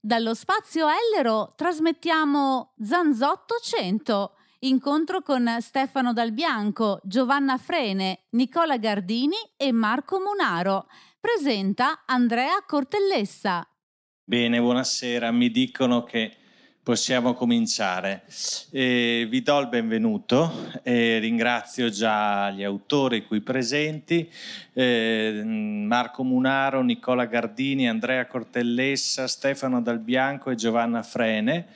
Dallo spazio Ellero trasmettiamo Zanzotto 100, incontro con Stefano Dal Bianco, Giovanna Frene, Nicola Gardini e Marco Munaro. Presenta Andrea Cortellessa. Bene, buonasera. Mi dicono che possiamo cominciare. Eh, vi do il benvenuto, eh, ringrazio già gli autori qui presenti, eh, Marco Munaro, Nicola Gardini, Andrea Cortellessa, Stefano Dal Bianco e Giovanna Frene.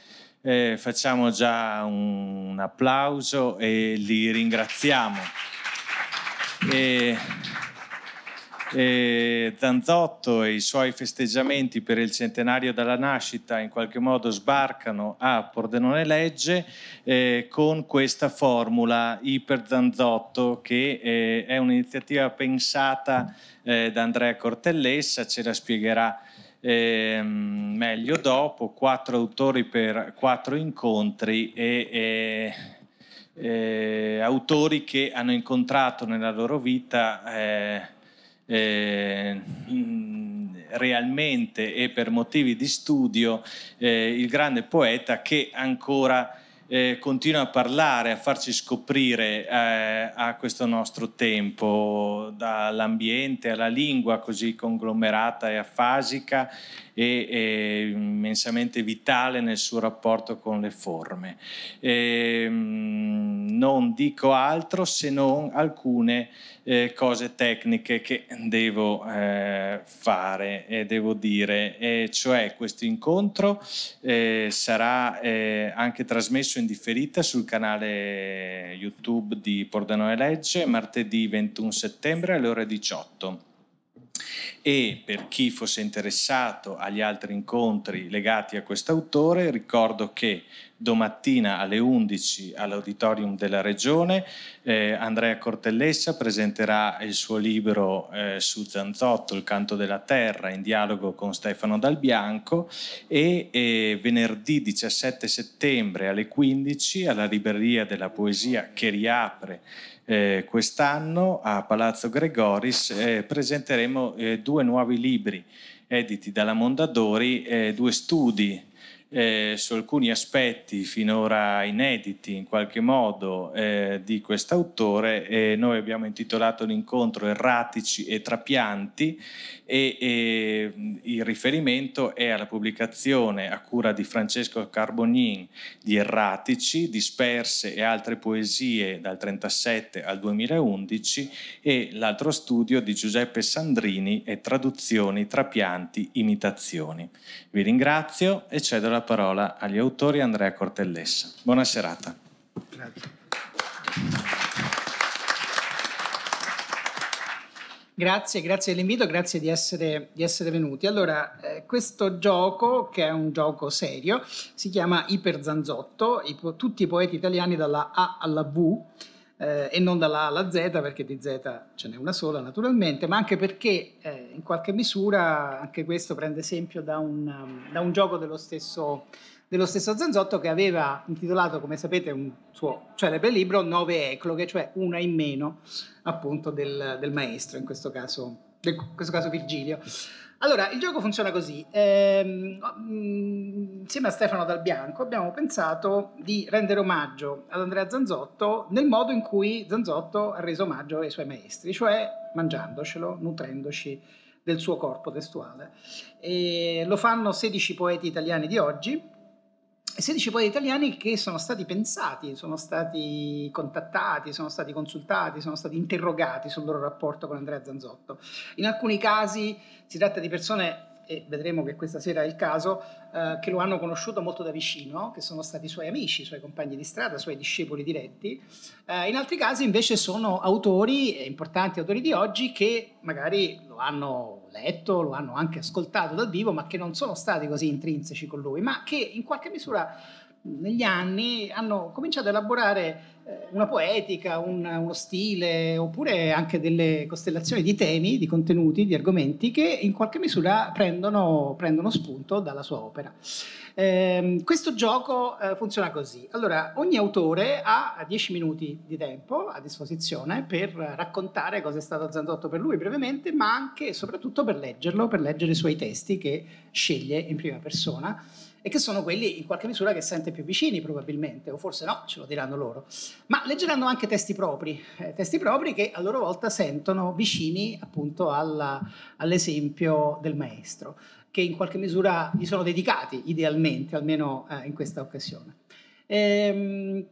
Facciamo già un, un, applauso e li ringraziamo. E, Zanzotto e i suoi festeggiamenti per il centenario della nascita in qualche modo sbarcano a Pordenone Legge eh, con questa formula Iper Zanzotto che eh, è un'iniziativa pensata eh, da Andrea Cortellessa, ce la spiegherà eh, meglio dopo, quattro autori per quattro incontri e, e eh, autori che hanno incontrato nella loro vita eh, eh, realmente e per motivi di studio eh, il grande poeta che ancora eh, continua a parlare, a farci scoprire eh, a questo nostro tempo, dall'ambiente alla lingua così conglomerata e afasica e, e immensamente vitale nel suo rapporto con le forme. E, ehm, non dico altro se non alcune eh, cose tecniche che devo eh, fare e devo dire, e cioè questo incontro eh, sarà eh, anche trasmesso in differita sul canale YouTube di Pordenone Legge martedì 21 settembre alle ore 18 e per chi fosse interessato agli altri incontri legati a quest'autore ricordo che domattina alle 11 all'auditorium della Regione eh, Andrea Cortellessa presenterà il suo libro eh, su Zanzotto, Il canto della terra, in dialogo con Stefano Dal Bianco e eh, venerdì 17 settembre alle 15 alla Libreria della Poesia che riapre eh, quest'anno a Palazzo Gregoris eh, presenteremo eh, due nuovi libri editi dalla Mondadori, due studi eh, su alcuni aspetti finora inediti in qualche modo eh, di quest'autore e noi abbiamo intitolato l'incontro Erratici e Trapianti e, e, il riferimento è alla pubblicazione a cura di Francesco Carbognin di Erratici, disperse e altre poesie dal 1937 al 2011 e l'altro studio di Giuseppe Sandrini e traduzioni, trapianti, imitazioni. Vi ringrazio e cedo la parola agli autori Andrea Cortellessa. Buona serata. Grazie. Grazie, grazie dell'invito, grazie di essere, di essere venuti. Allora, eh, questo gioco, che è un gioco serio, si chiama Iperzanzotto, i, tutti i poeti italiani dalla A alla V, eh, e non dalla A alla Z, perché di Z ce n'è una sola naturalmente, ma anche perché eh, in qualche misura anche questo prende esempio da un, da un gioco dello stesso, dello stesso Zanzotto che aveva intitolato, come sapete, un suo celebre libro Nove Ecloghe, cioè una in meno appunto del, del maestro, in questo caso, in questo caso Virgilio. Allora, il gioco funziona così. Eh, insieme a Stefano Dal Bianco abbiamo pensato di rendere omaggio ad Andrea Zanzotto nel modo in cui Zanzotto ha reso omaggio ai suoi maestri, cioè mangiandocelo, nutrendoci del suo corpo testuale. E lo fanno 16 poeti italiani di oggi, 16 poeti italiani che sono stati pensati, sono stati contattati, sono stati consultati, sono stati interrogati sul loro rapporto con Andrea Zanzotto. In alcuni casi si tratta di persone e vedremo che questa sera è il caso, eh, che lo hanno conosciuto molto da vicino, che sono stati suoi amici, suoi compagni di strada, suoi discepoli diretti. Eh, in altri casi invece sono autori, importanti autori di oggi, che magari lo hanno letto, lo hanno anche ascoltato dal vivo, ma che non sono stati così intrinseci con lui, ma che in qualche misura negli anni hanno cominciato a elaborare eh, una poetica, un, uno stile, oppure anche delle costellazioni di temi, di contenuti, di argomenti che in qualche misura prendono, prendono spunto dalla sua opera. Eh, questo gioco eh, funziona così. Allora, ogni autore ha 10 minuti di tempo a disposizione per raccontare cosa è stato Zanzotto per lui brevemente, ma anche e soprattutto per leggerlo, per leggere i suoi testi che sceglie in prima persona e che sono quelli in qualche misura che sente più vicini probabilmente, o forse no, ce lo diranno loro. Ma leggeranno anche testi propri, eh, testi propri che a loro volta sentono vicini appunto alla, all'esempio del maestro, che in qualche misura gli sono dedicati idealmente, almeno eh, in questa occasione. Ehm,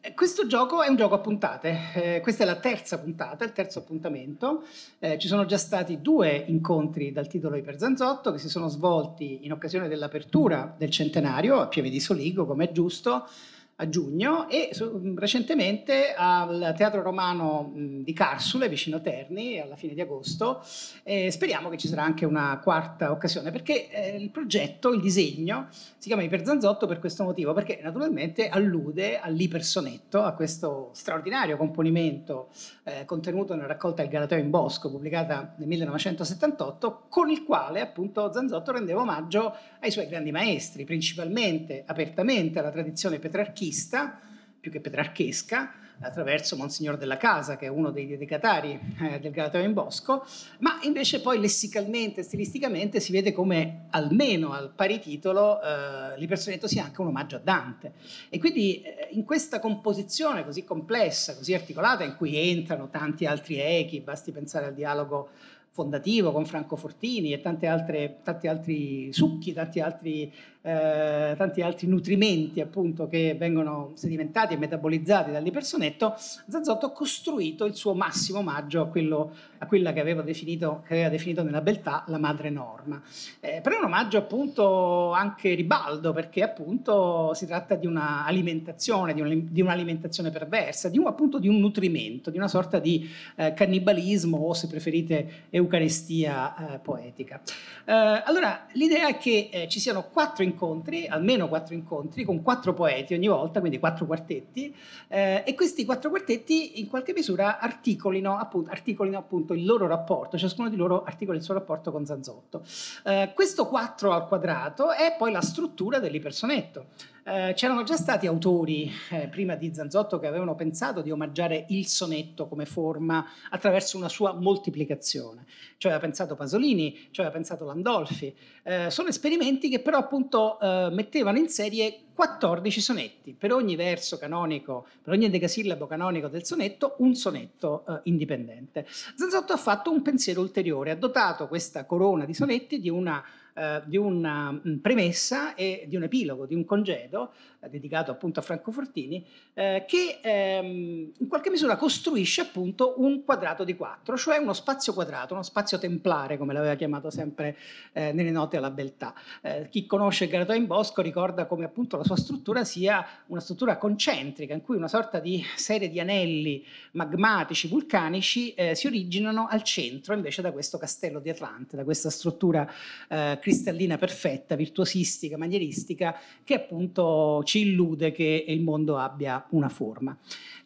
eh, questo gioco è un gioco a puntate, eh, questa è la terza puntata, il terzo appuntamento. Eh, ci sono già stati due incontri dal titolo Iperzanzotto che si sono svolti in occasione dell'apertura del centenario a Pieve di Soligo, come è giusto, a giugno e su, recentemente al Teatro Romano di Carsule, vicino Terni, alla fine di agosto. E speriamo che ci sarà anche una quarta occasione, perché eh, il progetto, il disegno, si chiama Iperzanzotto per questo motivo, perché naturalmente allude all'ipersonetto, a questo straordinario componimento eh, contenuto nella raccolta Il Galateo in Bosco, pubblicata nel 1978, con il quale appunto Zanzotto rendeva omaggio ai suoi grandi maestri, principalmente apertamente alla tradizione petrarchina anarchista, più che petrarchesca, attraverso Monsignor della Casa, che è uno dei dedicatari eh, del Galateo in Bosco, ma invece poi lessicalmente, stilisticamente si vede come almeno al pari titolo eh, l'Ipersonetto sia anche un omaggio a Dante. E quindi eh, in questa composizione così complessa, così articolata, in cui entrano tanti altri echi, basti pensare al dialogo fondativo con Franco Fortini e tanti altri succhi, tanti altri eh, tanti altri nutrimenti appunto che vengono sedimentati e metabolizzati dall'ipersonetto, Zanzotto ha costruito il suo massimo omaggio a, quello, a quella che aveva, definito, che aveva definito nella beltà la madre norma. Eh, però è un omaggio appunto anche ribaldo perché appunto si tratta di un'alimentazione, di, un, di un'alimentazione perversa, di un, appunto di un nutrimento, di una sorta di eh, cannibalismo o se preferite eucaristia eh, poetica. Eh, allora l'idea è che ci siano quattro incontri incontri, almeno quattro incontri, con quattro poeti ogni volta, quindi quattro quartetti, eh, e questi quattro quartetti in qualche misura articolino appunto, articolino appunto, il loro rapporto, ciascuno di loro articola il suo rapporto con Zanzotto. Eh, questo 4 al quadrato è poi la struttura dell'ipersonetto. Eh, c'erano già stati autori eh, prima di Zanzotto che avevano pensato di omaggiare il sonetto come forma attraverso una sua moltiplicazione. Ci aveva pensato Pasolini, ci aveva pensato Landolfi. Eh, sono esperimenti che però appunto eh, mettevano in serie 14 sonetti, per ogni verso canonico, per ogni decasillabo canonico del sonetto, un sonetto eh, indipendente. Zanzotto ha fatto un pensiero ulteriore, ha dotato questa corona di sonetti di una eh, di una mm, premessa e di un epilogo, di un congedo eh, dedicato appunto a Franco Fortini, eh, che ehm, in qualche misura costruisce appunto un quadrato di quattro, cioè uno spazio quadrato, uno spazio templare, come l'aveva chiamato sempre eh, nelle note alla beltà. Eh, chi conosce Galatò in Bosco ricorda come appunto la sua struttura sia una struttura concentrica, in cui una sorta di serie di anelli magmatici, vulcanici, eh, si originano al centro invece da questo castello di Atlante, da questa struttura eh, cristallina perfetta, virtuosistica, manieristica, che appunto ci illude che il mondo abbia una forma.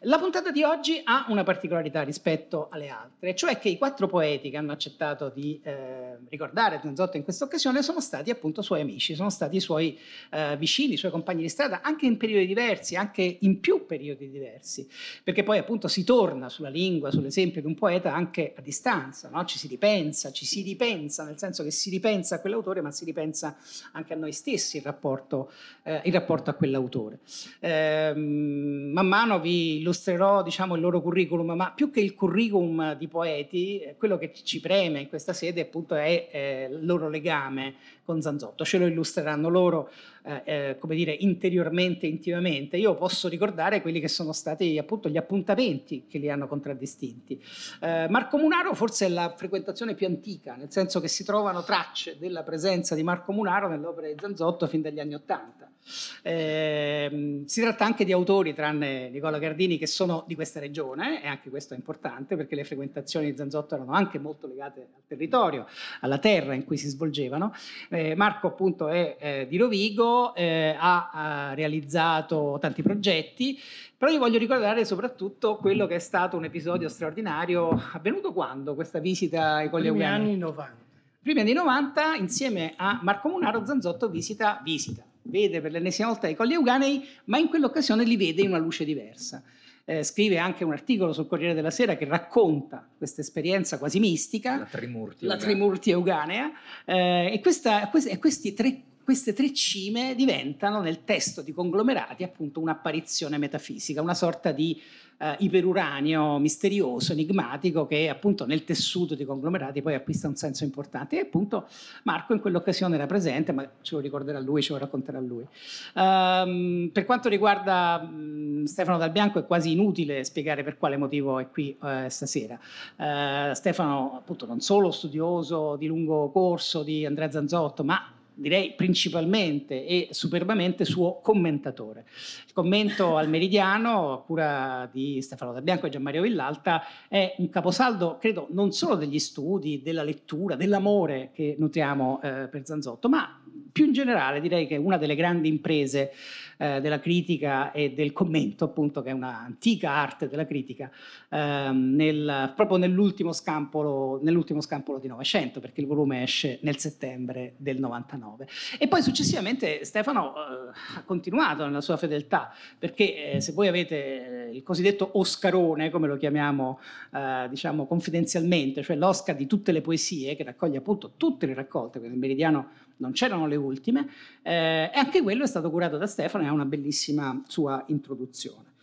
La puntata di oggi ha una particolarità rispetto alle altre, cioè che i quattro poeti che hanno accettato di eh, ricordare Zanzotto in questa occasione sono stati appunto suoi amici, sono stati i suoi eh, vicini, i suoi compagni di strada, anche in periodi diversi, anche in più periodi diversi, perché poi appunto si torna sulla lingua, sull'esempio di un poeta anche a distanza, no? ci si ripensa, ci si ripensa, nel senso che si ripensa a quell'autore, ma si ripensa anche a noi stessi in rapporto, eh, in rapporto a quell'autore. Eh, man mano vi illustrerò diciamo, il loro curriculum, ma più che il curriculum di poeti, eh, quello che ci preme in questa sede appunto è eh, il loro legame con Zanzotto, ce lo illustreranno loro eh, eh, come dire, interiormente, intimamente. Io posso ricordare quelli che sono stati appunto gli appuntamenti che li hanno contraddistinti. Eh, Marco Munaro forse è la frequentazione più antica, nel senso che si trovano tracce della presenza di Marco Munaro nell'opera di Zanzotto fin dagli anni Ottanta. Eh, si tratta anche di autori, tranne Nicola Gardini, che sono di questa regione, e anche questo è importante perché le frequentazioni di Zanzotto erano anche molto legate al territorio, alla terra in cui si svolgevano. Eh, Marco appunto è eh, di Rovigo, eh, ha, ha, realizzato tanti progetti, però io voglio ricordare soprattutto quello che è stato un episodio straordinario, avvenuto quando questa visita ai Colli Primi anni 90. Primi anni 90, insieme a Marco Munaro, Zanzotto visita, visita vede per l'ennesima volta i Colli Euganei, ma in quell'occasione li vede in una luce diversa. Eh, scrive anche un articolo sul Corriere della Sera che racconta questa esperienza quasi mistica, la Trimurti, la Trimurti Euganea, eh, e, questa, questi tre queste tre cime diventano nel testo di conglomerati appunto un'apparizione metafisica, una sorta di eh, iperuranio misterioso, enigmatico che appunto nel tessuto di conglomerati poi acquista un senso importante e appunto Marco in quell'occasione era presente, ma ce lo ricorderà lui, ce lo racconterà lui. Um, per quanto riguarda um, Stefano Dal Bianco è quasi inutile spiegare per quale motivo è qui uh, stasera. Uh, Stefano appunto non solo studioso di lungo corso di Andrea Zanzotto, ma direi principalmente e superbamente suo commentatore. Il commento al Meridiano, a cura di Stefano Da Bianco e Gianmario Villalta, è un caposaldo, credo, non solo degli studi, della lettura, dell'amore che nutriamo eh, per Zanzotto, ma più in generale direi che è una delle grandi imprese eh, della critica e del commento, appunto, che è un'antica arte della critica, ehm, nel, proprio nell'ultimo scampolo, nell'ultimo scampolo di Novecento, perché il volume esce nel settembre del 99. E poi successivamente Stefano eh, ha continuato nella sua fedeltà, perché eh, se voi avete il cosiddetto Oscarone, come lo chiamiamo eh, diciamo confidenzialmente, cioè l'Oscar di tutte le poesie, che raccoglie appunto tutte le raccolte, quindi il Meridiano non c'erano le ultime, eh, e anche quello è stato curato da Stefano e ha una bellissima sua introduzione.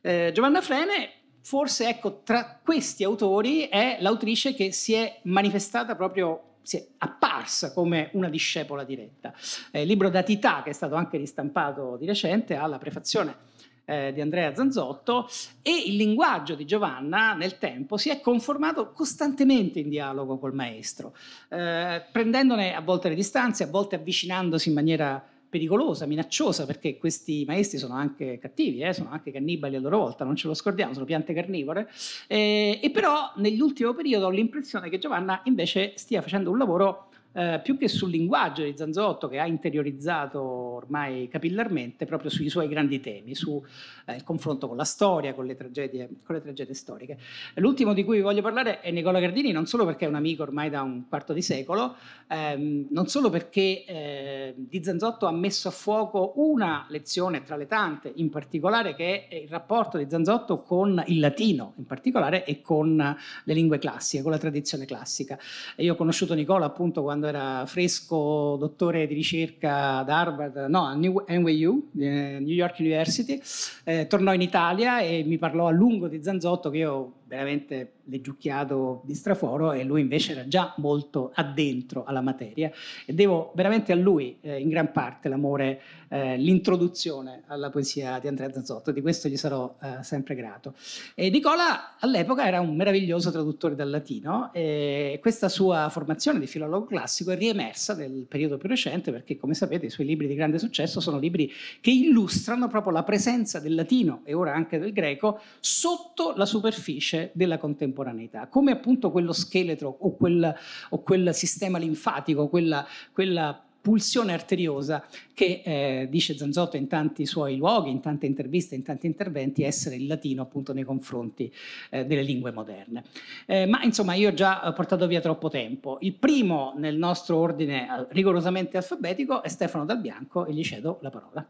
Eh, Giovanna Frene, forse ecco, tra questi autori è l'autrice che si è manifestata proprio si è apparsa come una discepola diretta. Eh, il libro Datità, che è stato anche ristampato di recente, ha la prefazione eh, di Andrea Zanzotto e il linguaggio di Giovanna nel tempo si è conformato costantemente in dialogo col maestro, eh, prendendone a volte le distanze, a volte avvicinandosi in maniera pericolosa, minacciosa, perché questi maestri sono anche cattivi, eh, sono anche cannibali a loro volta, non ce lo scordiamo, sono piante carnivore, eh, e però nell'ultimo periodo ho l'impressione che Giovanna invece stia facendo un lavoro eh, più che sul linguaggio di Zanzotto che ha interiorizzato ormai capillarmente proprio sui suoi grandi temi, sul eh, confronto con la storia, con le, tragedie, con le tragedie storiche. L'ultimo di cui voglio parlare è Nicola Gardini, non solo perché è un amico ormai da un quarto di secolo, ehm, non solo perché eh, di Zanzotto ha messo a fuoco una lezione tra le tante, in particolare che è il rapporto di Zanzotto con il latino, in particolare, e con le lingue classiche, con la tradizione classica. Io ho conosciuto Nicola appunto quando quando era fresco dottore di ricerca ad Harvard, no, a NYU, eh, New York University, eh, tornò in Italia e mi parlò a lungo di Zanzotto che io veramente leggiucchiato di straforo e lui invece era già molto addentro alla materia e devo veramente a lui eh, in gran parte l'amore, eh, l'introduzione alla poesia di Andrea Zanzotto, di questo gli sarò eh, sempre grato. E Nicola all'epoca era un meraviglioso traduttore dal latino e questa sua formazione di filologo classico è riemersa nel periodo più recente perché come sapete i suoi libri di grande successo sono libri che illustrano proprio la presenza del latino e ora anche del greco sotto la superficie della contemporaneità come appunto quello scheletro o quel, o quel sistema linfatico, quella, quella pulsione arteriosa che eh, dice Zanzotto in tanti suoi luoghi, in tante interviste, in tanti interventi, essere il latino appunto nei confronti eh, delle lingue moderne. Eh, ma insomma io ho già portato via troppo tempo. Il primo nel nostro ordine eh, rigorosamente alfabetico è Stefano Dal Bianco e gli cedo la parola.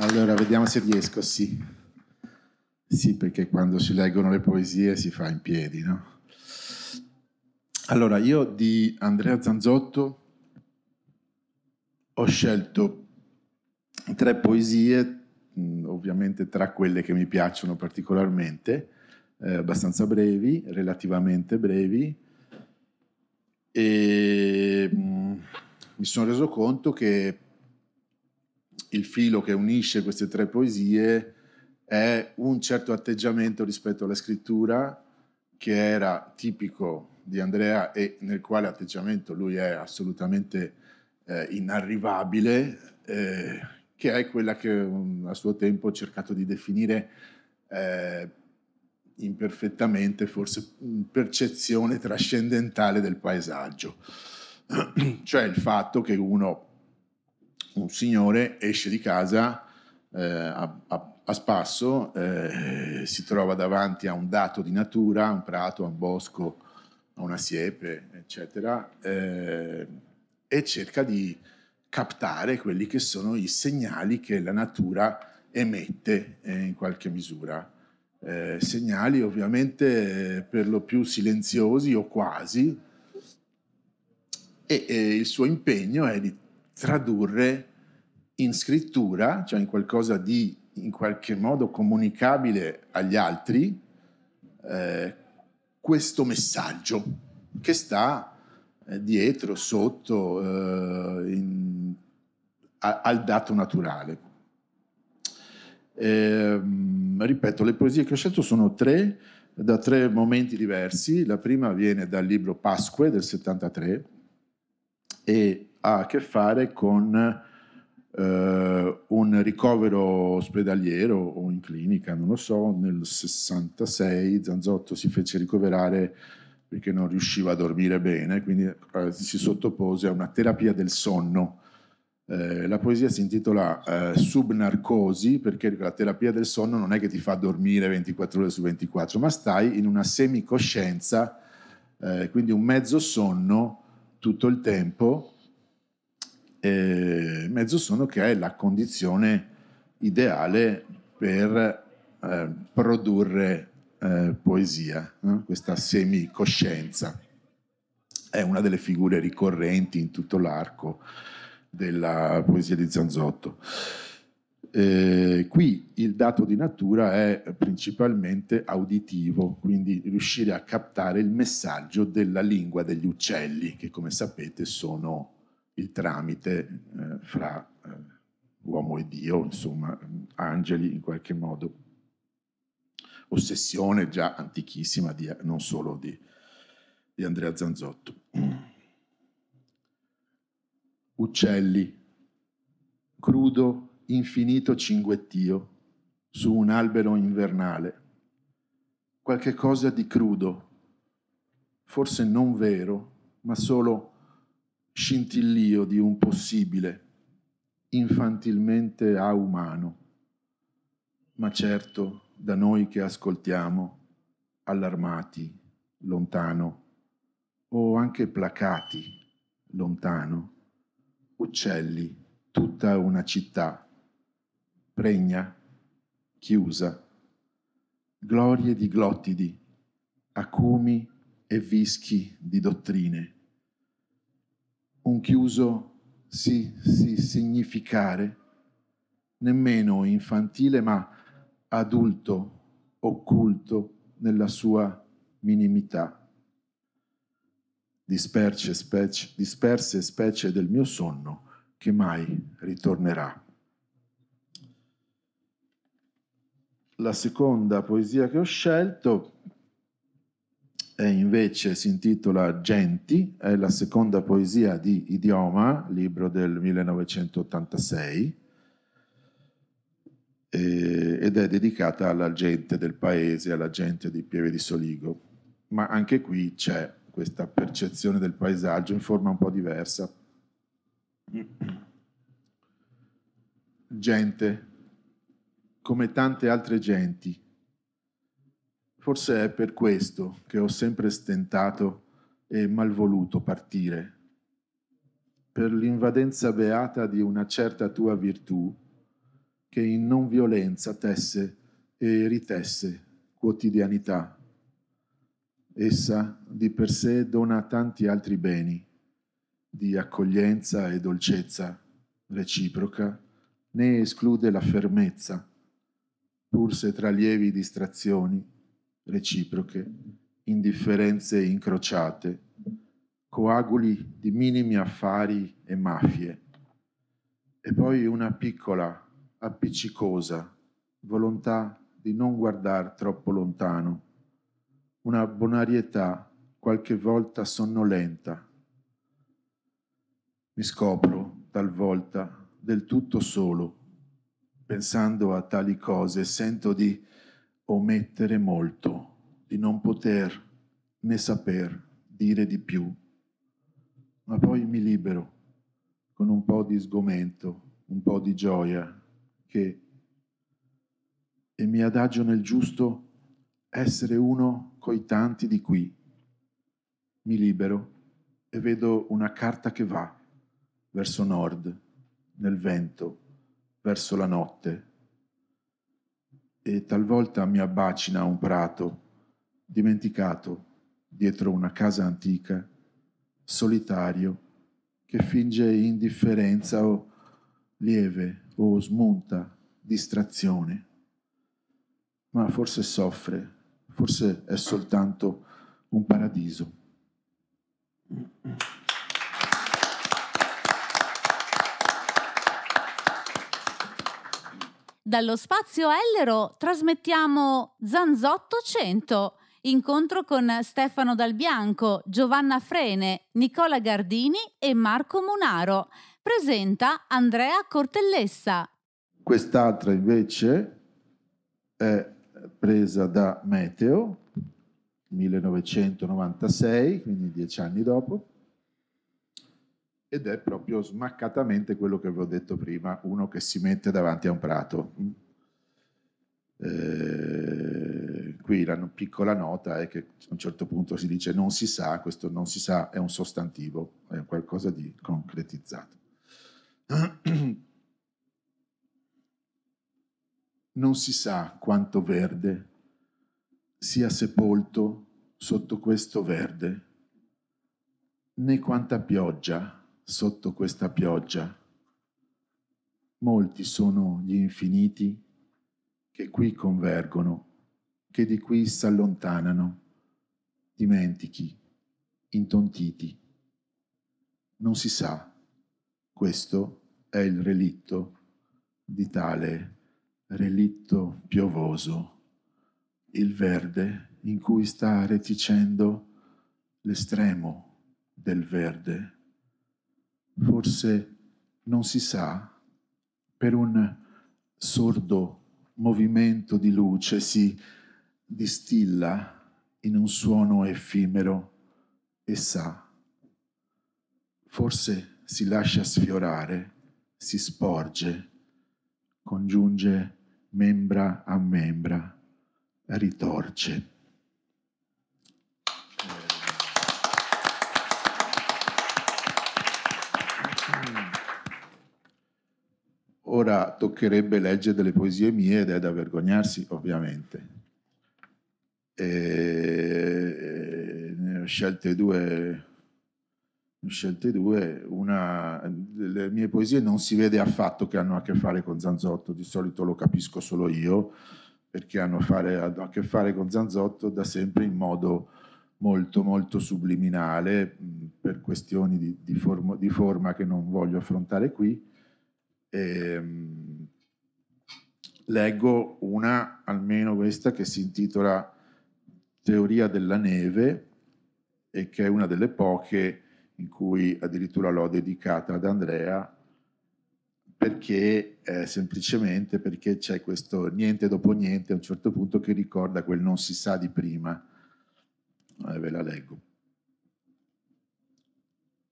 Allora, vediamo se riesco, sì. Sì, perché quando si leggono le poesie si fa in piedi, no? Allora, io di Andrea Zanzotto ho scelto tre poesie, ovviamente tra quelle che mi piacciono particolarmente, eh, abbastanza brevi, relativamente brevi, e mh, mi sono reso conto che il filo che unisce queste tre poesie è un certo atteggiamento rispetto alla scrittura che era tipico di Andrea e nel quale atteggiamento lui è assolutamente eh, inarrivabile, eh, che è quella che um, a suo tempo ho cercato di definire eh, imperfettamente, forse percezione trascendentale del paesaggio, cioè il fatto che uno, un signore, esce di casa eh, a, a, a, spasso, eh, si trova davanti a un dato di natura, a un prato, a un bosco, a una siepe, eccetera, eh, e cerca di captare quelli che sono i segnali che la natura emette eh, in qualche misura. Eh, segnali ovviamente per lo più silenziosi o quasi, e, e il suo impegno è di tradurre in scrittura, cioè in qualcosa di in qualche modo comunicabile agli altri, eh, questo messaggio che sta eh, dietro, sotto, eh, in, a, al dato naturale. Eh, ripeto, le poesie che ho scelto sono tre, da tre momenti diversi. La prima viene dal libro Pasque del 73 e ha a che fare con Uh, un ricovero ospedaliero o in clinica, non lo so, nel 66 Zanzotto si fece ricoverare perché non riusciva a dormire bene, quindi uh, si sottopose a una terapia del sonno. Uh, la poesia si intitola Subnarcosi perché la terapia del sonno non è che ti fa dormire 24 ore su 24, ma stai in una semicoscienza, quindi un mezzo sonno tutto il tempo eh, mezzo sonno che è la condizione ideale per eh, produrre eh, poesia, no? questa semicoscienza. È una delle figure ricorrenti in tutto l'arco della poesia di Zanzotto. Eh, qui il dato di natura è principalmente auditivo, quindi riuscire a captare il messaggio della lingua degli uccelli, che come sapete sono il tramite eh, fra eh, uomo e Dio, insomma, angeli in qualche modo. Ossessione già antichissima, di, non solo di, di Andrea Zanzotto. Uccelli, crudo, infinito cinguettio su un albero invernale. Qualche cosa di crudo, forse non vero, ma solo scintillio di un possibile, infantilmente a umano, ma certo da noi che ascoltiamo, allarmati, lontano, o anche placati, lontano, uccelli, tutta una città, pregna, chiusa, glorie di glottidi, acumi e vischi di dottrine un chiuso sì, sì, significare, nemmeno infantile, ma adulto, occulto nella sua minimità. Disperse specie, disperse specie del mio sonno che mai ritornerà. La seconda poesia che ho scelto invece si intitola Genti, è la seconda poesia di Idioma, libro del 1986, ed è dedicata alla gente del paese, alla gente di Pieve di Soligo. Ma anche qui c'è questa percezione del paesaggio in forma un po' diversa. Gente, come tante altre genti, Forse è per questo che ho sempre stentato e malvoluto partire, per l'invadenza beata di una certa tua virtù che in non violenza tesse e ritesse quotidianità. Essa di per sé dona tanti altri beni, di accoglienza e dolcezza reciproca, né esclude la fermezza, pur se tra lievi distrazioni reciproche, indifferenze incrociate, coaguli di minimi affari e mafie, e poi una piccola, appiccicosa, volontà di non guardare troppo lontano, una bonarietà qualche volta sonnolenta. Mi scopro talvolta del tutto solo, pensando a tali cose, sento di omettere molto, di non poter né saper dire di più, ma poi mi libero con un po' di sgomento, un po' di gioia che e mi adagio nel giusto essere uno coi tanti di qui. Mi libero e vedo una carta che va verso nord, nel vento, verso la notte. E talvolta mi abbacina un prato, dimenticato, dietro una casa antica, solitario, che finge indifferenza o lieve o smunta distrazione ma forse soffre, forse è soltanto un paradiso. Dallo spazio Ellero trasmettiamo Zanzotto 100, incontro con Stefano Dal Bianco, Giovanna Frene, Nicola Gardini e Marco Munaro. Presenta Andrea Cortellessa. Quest'altra invece è presa da Meteo, 1996, quindi dieci anni dopo, ed è proprio smaccatamente quello che avevo detto prima, uno che si mette davanti a un prato. Eh, qui la piccola nota è che a un certo punto si dice non si sa, questo non si sa è un sostantivo, è qualcosa di concretizzato. non si sa quanto verde sia sepolto sotto questo verde, né quanta pioggia sotto questa pioggia. Molti sono gli infiniti che qui convergono, che di qui s'allontanano, dimentichi, intontiti. Non si sa, questo è il relitto di tale relitto piovoso, il verde in cui sta reticendo l'estremo del verde. Forse non si sa, per un sordo movimento di luce si distilla in un suono effimero e sa. Forse si lascia sfiorare, si sporge, congiunge membra a membra, ritorce. Ora toccherebbe leggere delle poesie mie ed è da vergognarsi, ovviamente. E ne ho scelte due scelte due, una delle mie poesie non si vede affatto che hanno a che fare con Zanzotto, di solito lo capisco solo io, perché hanno, fare, hanno a che fare con Zanzotto da sempre in modo molto molto subliminale, per questioni di, di, forma, di forma, che non voglio affrontare qui. E, um, leggo una, almeno questa, che si intitola Teoria della neve e che è una delle poche in cui addirittura l'ho dedicata ad Andrea, perché eh, semplicemente perché c'è questo niente dopo niente a un certo punto che ricorda quel non si sa di prima. Eh, ve la leggo.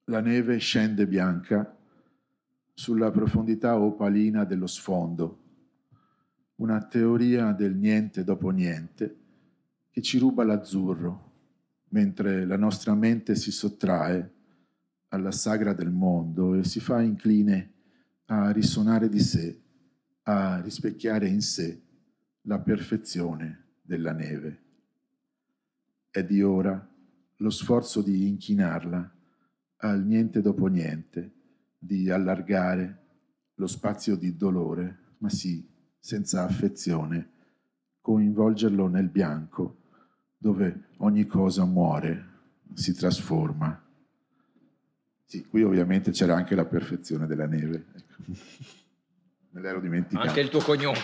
La neve scende bianca sulla profondità opalina dello sfondo, una teoria del niente dopo niente che ci ruba l'azzurro, mentre la nostra mente si sottrae alla sagra del mondo e si fa incline a risuonare di sé, a rispecchiare in sé la perfezione della neve. È di ora lo sforzo di inchinarla al niente dopo niente, di allargare lo spazio di dolore, ma sì, senza affezione, coinvolgerlo nel bianco, dove ogni cosa muore, si trasforma. Sì, qui ovviamente c'era anche la perfezione della neve. Ecco. Me l'ero dimenticato. Anche il tuo cognome.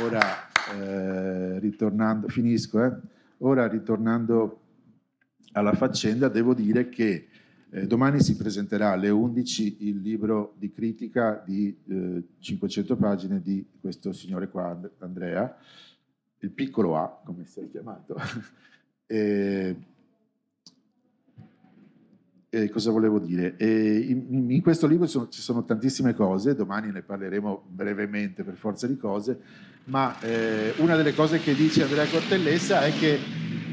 Ora, eh, ritornando, finisco, eh? Ora ritornando alla faccenda, devo dire che eh, domani si presenterà alle 11 il libro di critica di 500 eh, pagine di questo signore qua, Andrea, il piccolo A, come si è chiamato. e, e cosa volevo dire? In, in, questo libro sono, ci sono tantissime cose, domani ne parleremo brevemente per forza di cose, ma eh, una delle cose che dice Andrea Cortellessa è che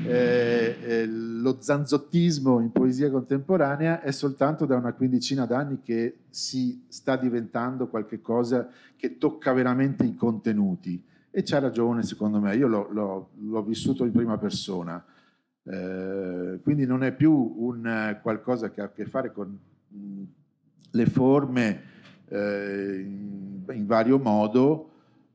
eh, eh, lo zanzottismo in poesia contemporanea è soltanto da una quindicina d'anni che si sta diventando qualcosa che tocca veramente i contenuti. E c'ha ragione, secondo me, io l'ho, l'ho, l'ho vissuto in prima persona. Eh, quindi non è più un qualcosa che ha a che fare con le forme eh, in, in, vario modo,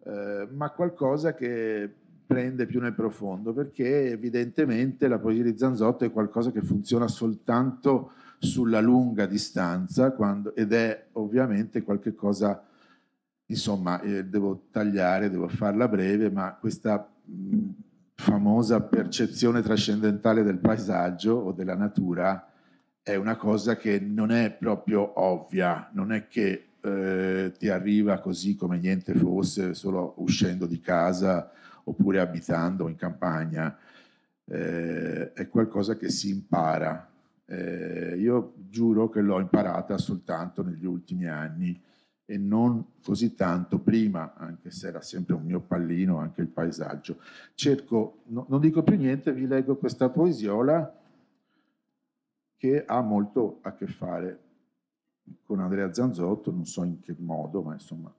eh, ma qualcosa che prende più nel profondo, perché evidentemente la poesia di Zanzotto è qualcosa che funziona soltanto sulla lunga distanza quando, ed è ovviamente qualcosa, insomma, eh, devo tagliare, devo farla breve, ma questa mh, famosa percezione trascendentale del paesaggio o della natura è una cosa che non è proprio ovvia, non è che eh, ti arriva così come niente fosse, solo uscendo di casa oppure abitando in campagna, eh, è qualcosa che si impara. Eh, io giuro che l'ho imparata soltanto negli ultimi anni e non così tanto prima, anche se era sempre un mio pallino anche il paesaggio. Cerco, no, non dico più niente, vi leggo questa poesiola che ha molto a che fare con Andrea Zanzotto, non so in che modo, ma insomma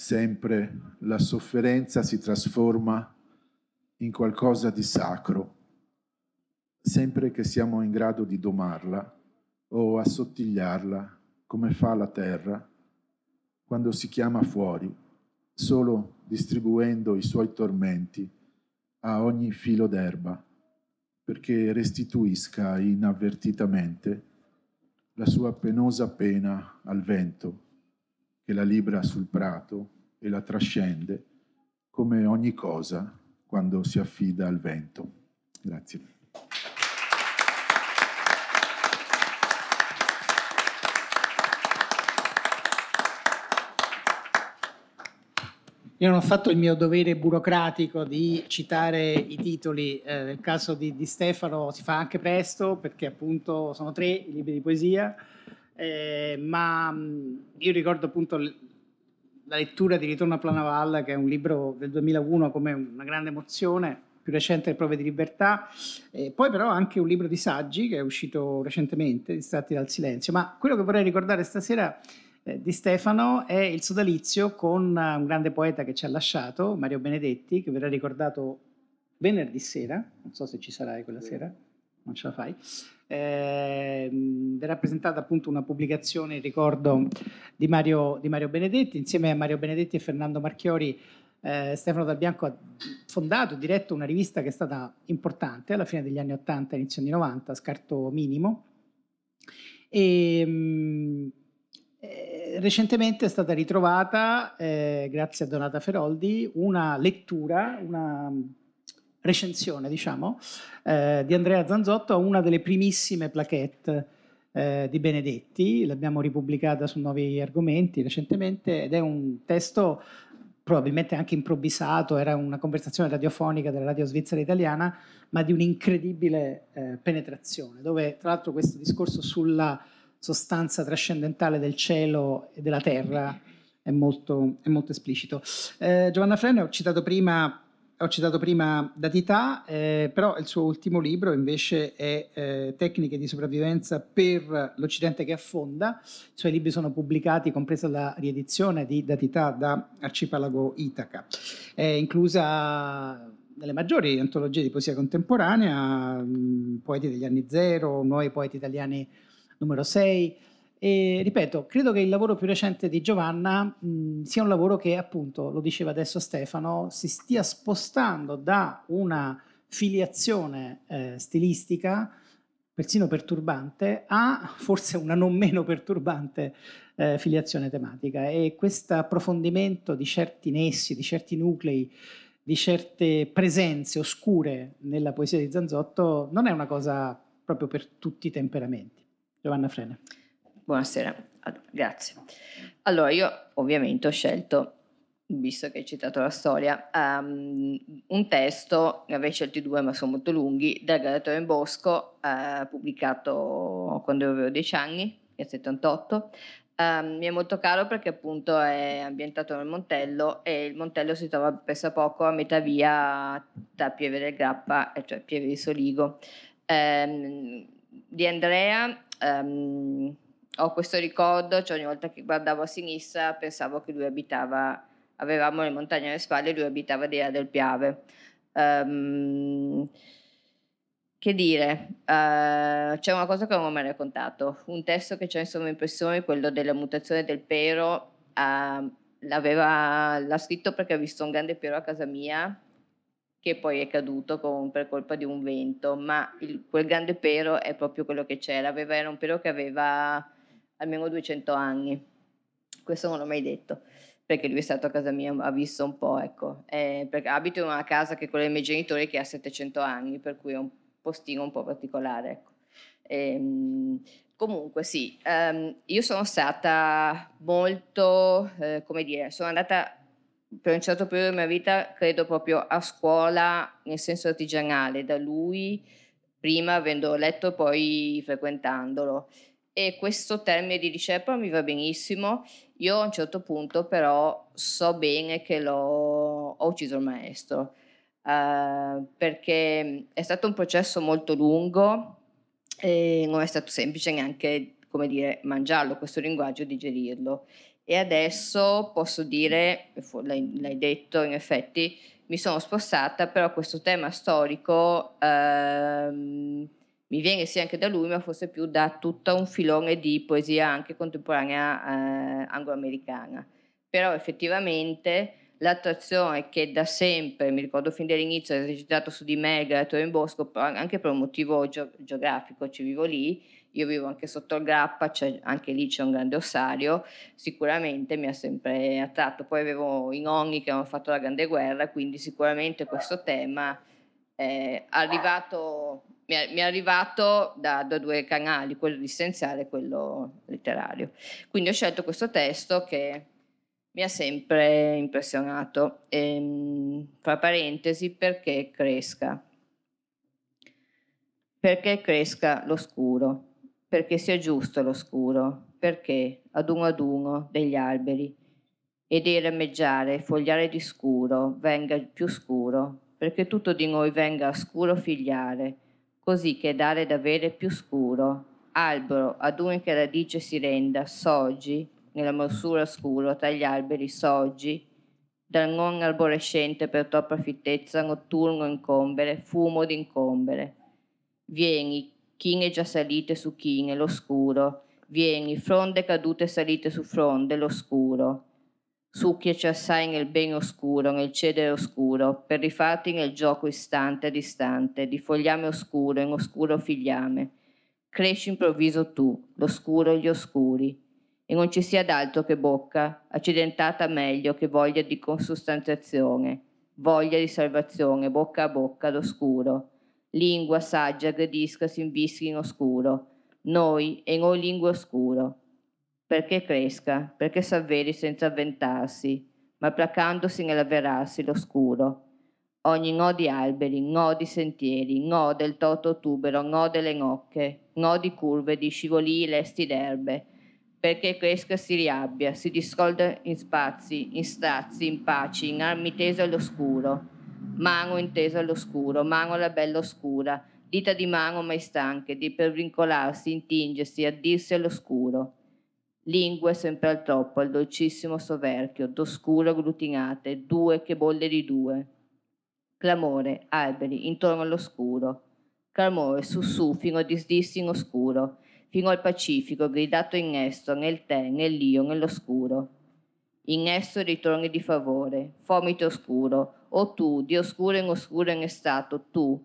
sempre la sofferenza si trasforma in qualcosa di sacro, sempre che siamo in grado di domarla o assottigliarla come fa la terra quando si chiama fuori, solo distribuendo i suoi tormenti a ogni filo d'erba, perché restituisca inavvertitamente la sua penosa pena al vento che la libra sul prato e la trascende come ogni cosa quando si affida al vento. Grazie. Io non ho fatto il mio dovere burocratico di citare i titoli, eh, nel caso di, di, Stefano si fa anche presto perché appunto sono tre i libri di poesia, eh, ma io ricordo appunto la lettura di Ritorno a Planaval, che è un libro del 2001 come una grande emozione, più recente Prove di libertà, e poi però anche un libro di saggi che è uscito recentemente, Distratti dal silenzio. Ma quello che vorrei ricordare stasera eh, di Stefano è il sodalizio con un grande poeta che ci ha lasciato, Mario Benedetti, che verrà ricordato venerdì sera, non so se ci sarai quella sera, non ce la fai, eh, verrà presentata appunto una pubblicazione in ricordo di Mario, di Mario, Benedetti, insieme a Mario Benedetti e Fernando Marchiori. Eh, Stefano Dal Bianco ha fondato e diretto una rivista che è stata importante alla fine degli anni 80, inizio anni 90, Scarto Minimo. E, mh, eh, recentemente è stata ritrovata, eh, grazie a Donata Feroldi, una lettura, una recensione, diciamo, eh, di Andrea Zanzotto a una delle primissime plaquette eh, di Benedetti, l'abbiamo ripubblicata su Nuovi Argomenti recentemente ed è un testo probabilmente anche improvvisato, era una conversazione radiofonica della radio svizzera italiana, ma di un'incredibile eh, penetrazione, dove tra l'altro questo discorso sulla sostanza trascendentale del cielo e della terra è molto, è molto esplicito. Eh, Giovanna Frene ho citato prima ho citato prima Datità, eh, però il suo ultimo libro invece è eh, Tecniche di sopravvivenza per l'Occidente che affonda. I suoi libri sono pubblicati, compresa la riedizione di Datità da Arcipelago Itaca. È inclusa nelle maggiori antologie di poesia contemporanea, mh, poeti degli anni zero, nuovi poeti italiani numero 6, e ripeto, credo che il lavoro più recente di Giovanna mh, sia un lavoro che, appunto, lo diceva adesso Stefano, si stia spostando da una filiazione eh, stilistica, persino perturbante, a forse una non meno perturbante eh, filiazione tematica e questo approfondimento di certi nessi, di certi nuclei, di certe presenze oscure nella poesia di Zanzotto non è una cosa proprio per tutti i temperamenti. Giovanna Frene. Buonasera, grazie. Allora, io ovviamente ho scelto, visto che hai citato la storia, um, un testo, ne avrei scelti due ma sono molto lunghi, del Galatore in Bosco, uh, pubblicato quando avevo 10 anni, nel 78, Um, mi è molto caro perché appunto è ambientato nel Montello e il Montello si trova pensa poco a metà via da Pieve del Grappa, cioè Pieve di Soligo. Um, di Andrea um, ho questo ricordo, cioè ogni volta che guardavo a sinistra pensavo che lui abitava, avevamo le montagne alle spalle lui abitava di là del Piave. Um, che dire, uh, c'è una cosa che non ho mai raccontato, un testo che ci ha insomma impressione, quello della mutazione del pero, uh, l'ha scritto perché ha visto un grande pero a casa mia, che poi è caduto con, per colpa di un vento, ma il, quel grande pero è proprio quello che c'era, aveva, era un pero che aveva almeno 200 anni, questo non l'ho mai detto perché lui è stato a casa mia, ha visto un po', ecco, eh, perché abito in una casa che è quella dei miei genitori che ha 700 anni, per cui è un postino un po' particolare. Ecco. Ehm, comunque sì, um, io sono stata molto, eh, come dire, sono andata per un certo periodo della mia vita, credo proprio a scuola nel senso artigianale, da lui, prima avendo letto e poi frequentandolo. E questo termine di discepolo mi va benissimo. Io a un certo punto però so bene che l'ho, ho ucciso il maestro uh, perché è stato un processo molto lungo e non è stato semplice neanche, come dire, mangiarlo, questo linguaggio, digerirlo. E adesso posso dire, l'hai, l'hai detto in effetti, mi sono spostata, però questo tema storico ehm, mi viene sì anche da lui, ma forse più da tutto un filone di poesia anche contemporanea eh, angloamericana. Però effettivamente l'attrazione che da sempre, mi ricordo fin dall'inizio, ha esercitato su di me il Galatore in Bosco, anche per un motivo ge- geografico, ci vivo lì, io vivo anche sotto il Grappa, cioè anche lì c'è un grande ossario, sicuramente mi ha sempre attratto. Poi avevo i nonni che hanno fatto la Grande Guerra, quindi sicuramente questo tema è arrivato, mi, è, mi è arrivato da, da, due canali, quello essenziale e quello letterario. Quindi ho scelto questo testo che mi ha sempre impressionato. E, ehm, fra parentesi, perché cresca? Perché cresca l'oscuro? Perché sia giusto l'oscuro? Perché ad uno ad uno degli alberi ed il rameggiare, fogliare di scuro, venga più scuro, perché tutto di noi venga scuro figliare, così che dare d'avere più scuro, albero ad unica radice si renda, soggi, nella morsura scura tra gli alberi soggi, dal non arborescente per troppa fittezza notturno incombere, fumo d'incombere. Vieni, chine già salite su chine, l'oscuro, vieni, fronde cadute salite su fronde, l'oscuro. Succhiaci assai nel bene oscuro, nel cedere oscuro, per rifarti nel gioco istante ad istante, di fogliame oscuro in oscuro figliame. Cresci improvviso tu, l'oscuro e gli oscuri, e non ci sia d'altro che bocca, accidentata meglio che voglia di consustanziazione, voglia di salvazione, bocca a bocca d'oscuro. Lingua saggia gradisca si invischi in oscuro, noi e noi lingua oscuro. Perché cresca, perché s'avveri senza avventarsi, ma placandosi nell'avverarsi l'oscuro. Ogni no di alberi, no di sentieri, no del torto tubero, no delle nocche, no di curve, di scivolii lesti d'erbe, perché cresca si riabbia, si discolda in spazi, in strazi, in paci, in armi tese all'oscuro. Mano intesa all'oscuro, mano alla bella oscura, dita di mano mai stanche, di per vincolarsi, intingersi, addirsi all'oscuro. Lingue sempre al troppo, al dolcissimo soverchio, d'oscuro glutinate, due che bolle di due. Clamore, alberi, intorno all'oscuro. Clamore, su su, fino a disdirsi in oscuro fino al Pacifico, gridato in esto, nel tè, nell'io, nell'oscuro. In esso ritorni di favore, fomito oscuro, o tu, di oscuro in oscuro in stato, tu,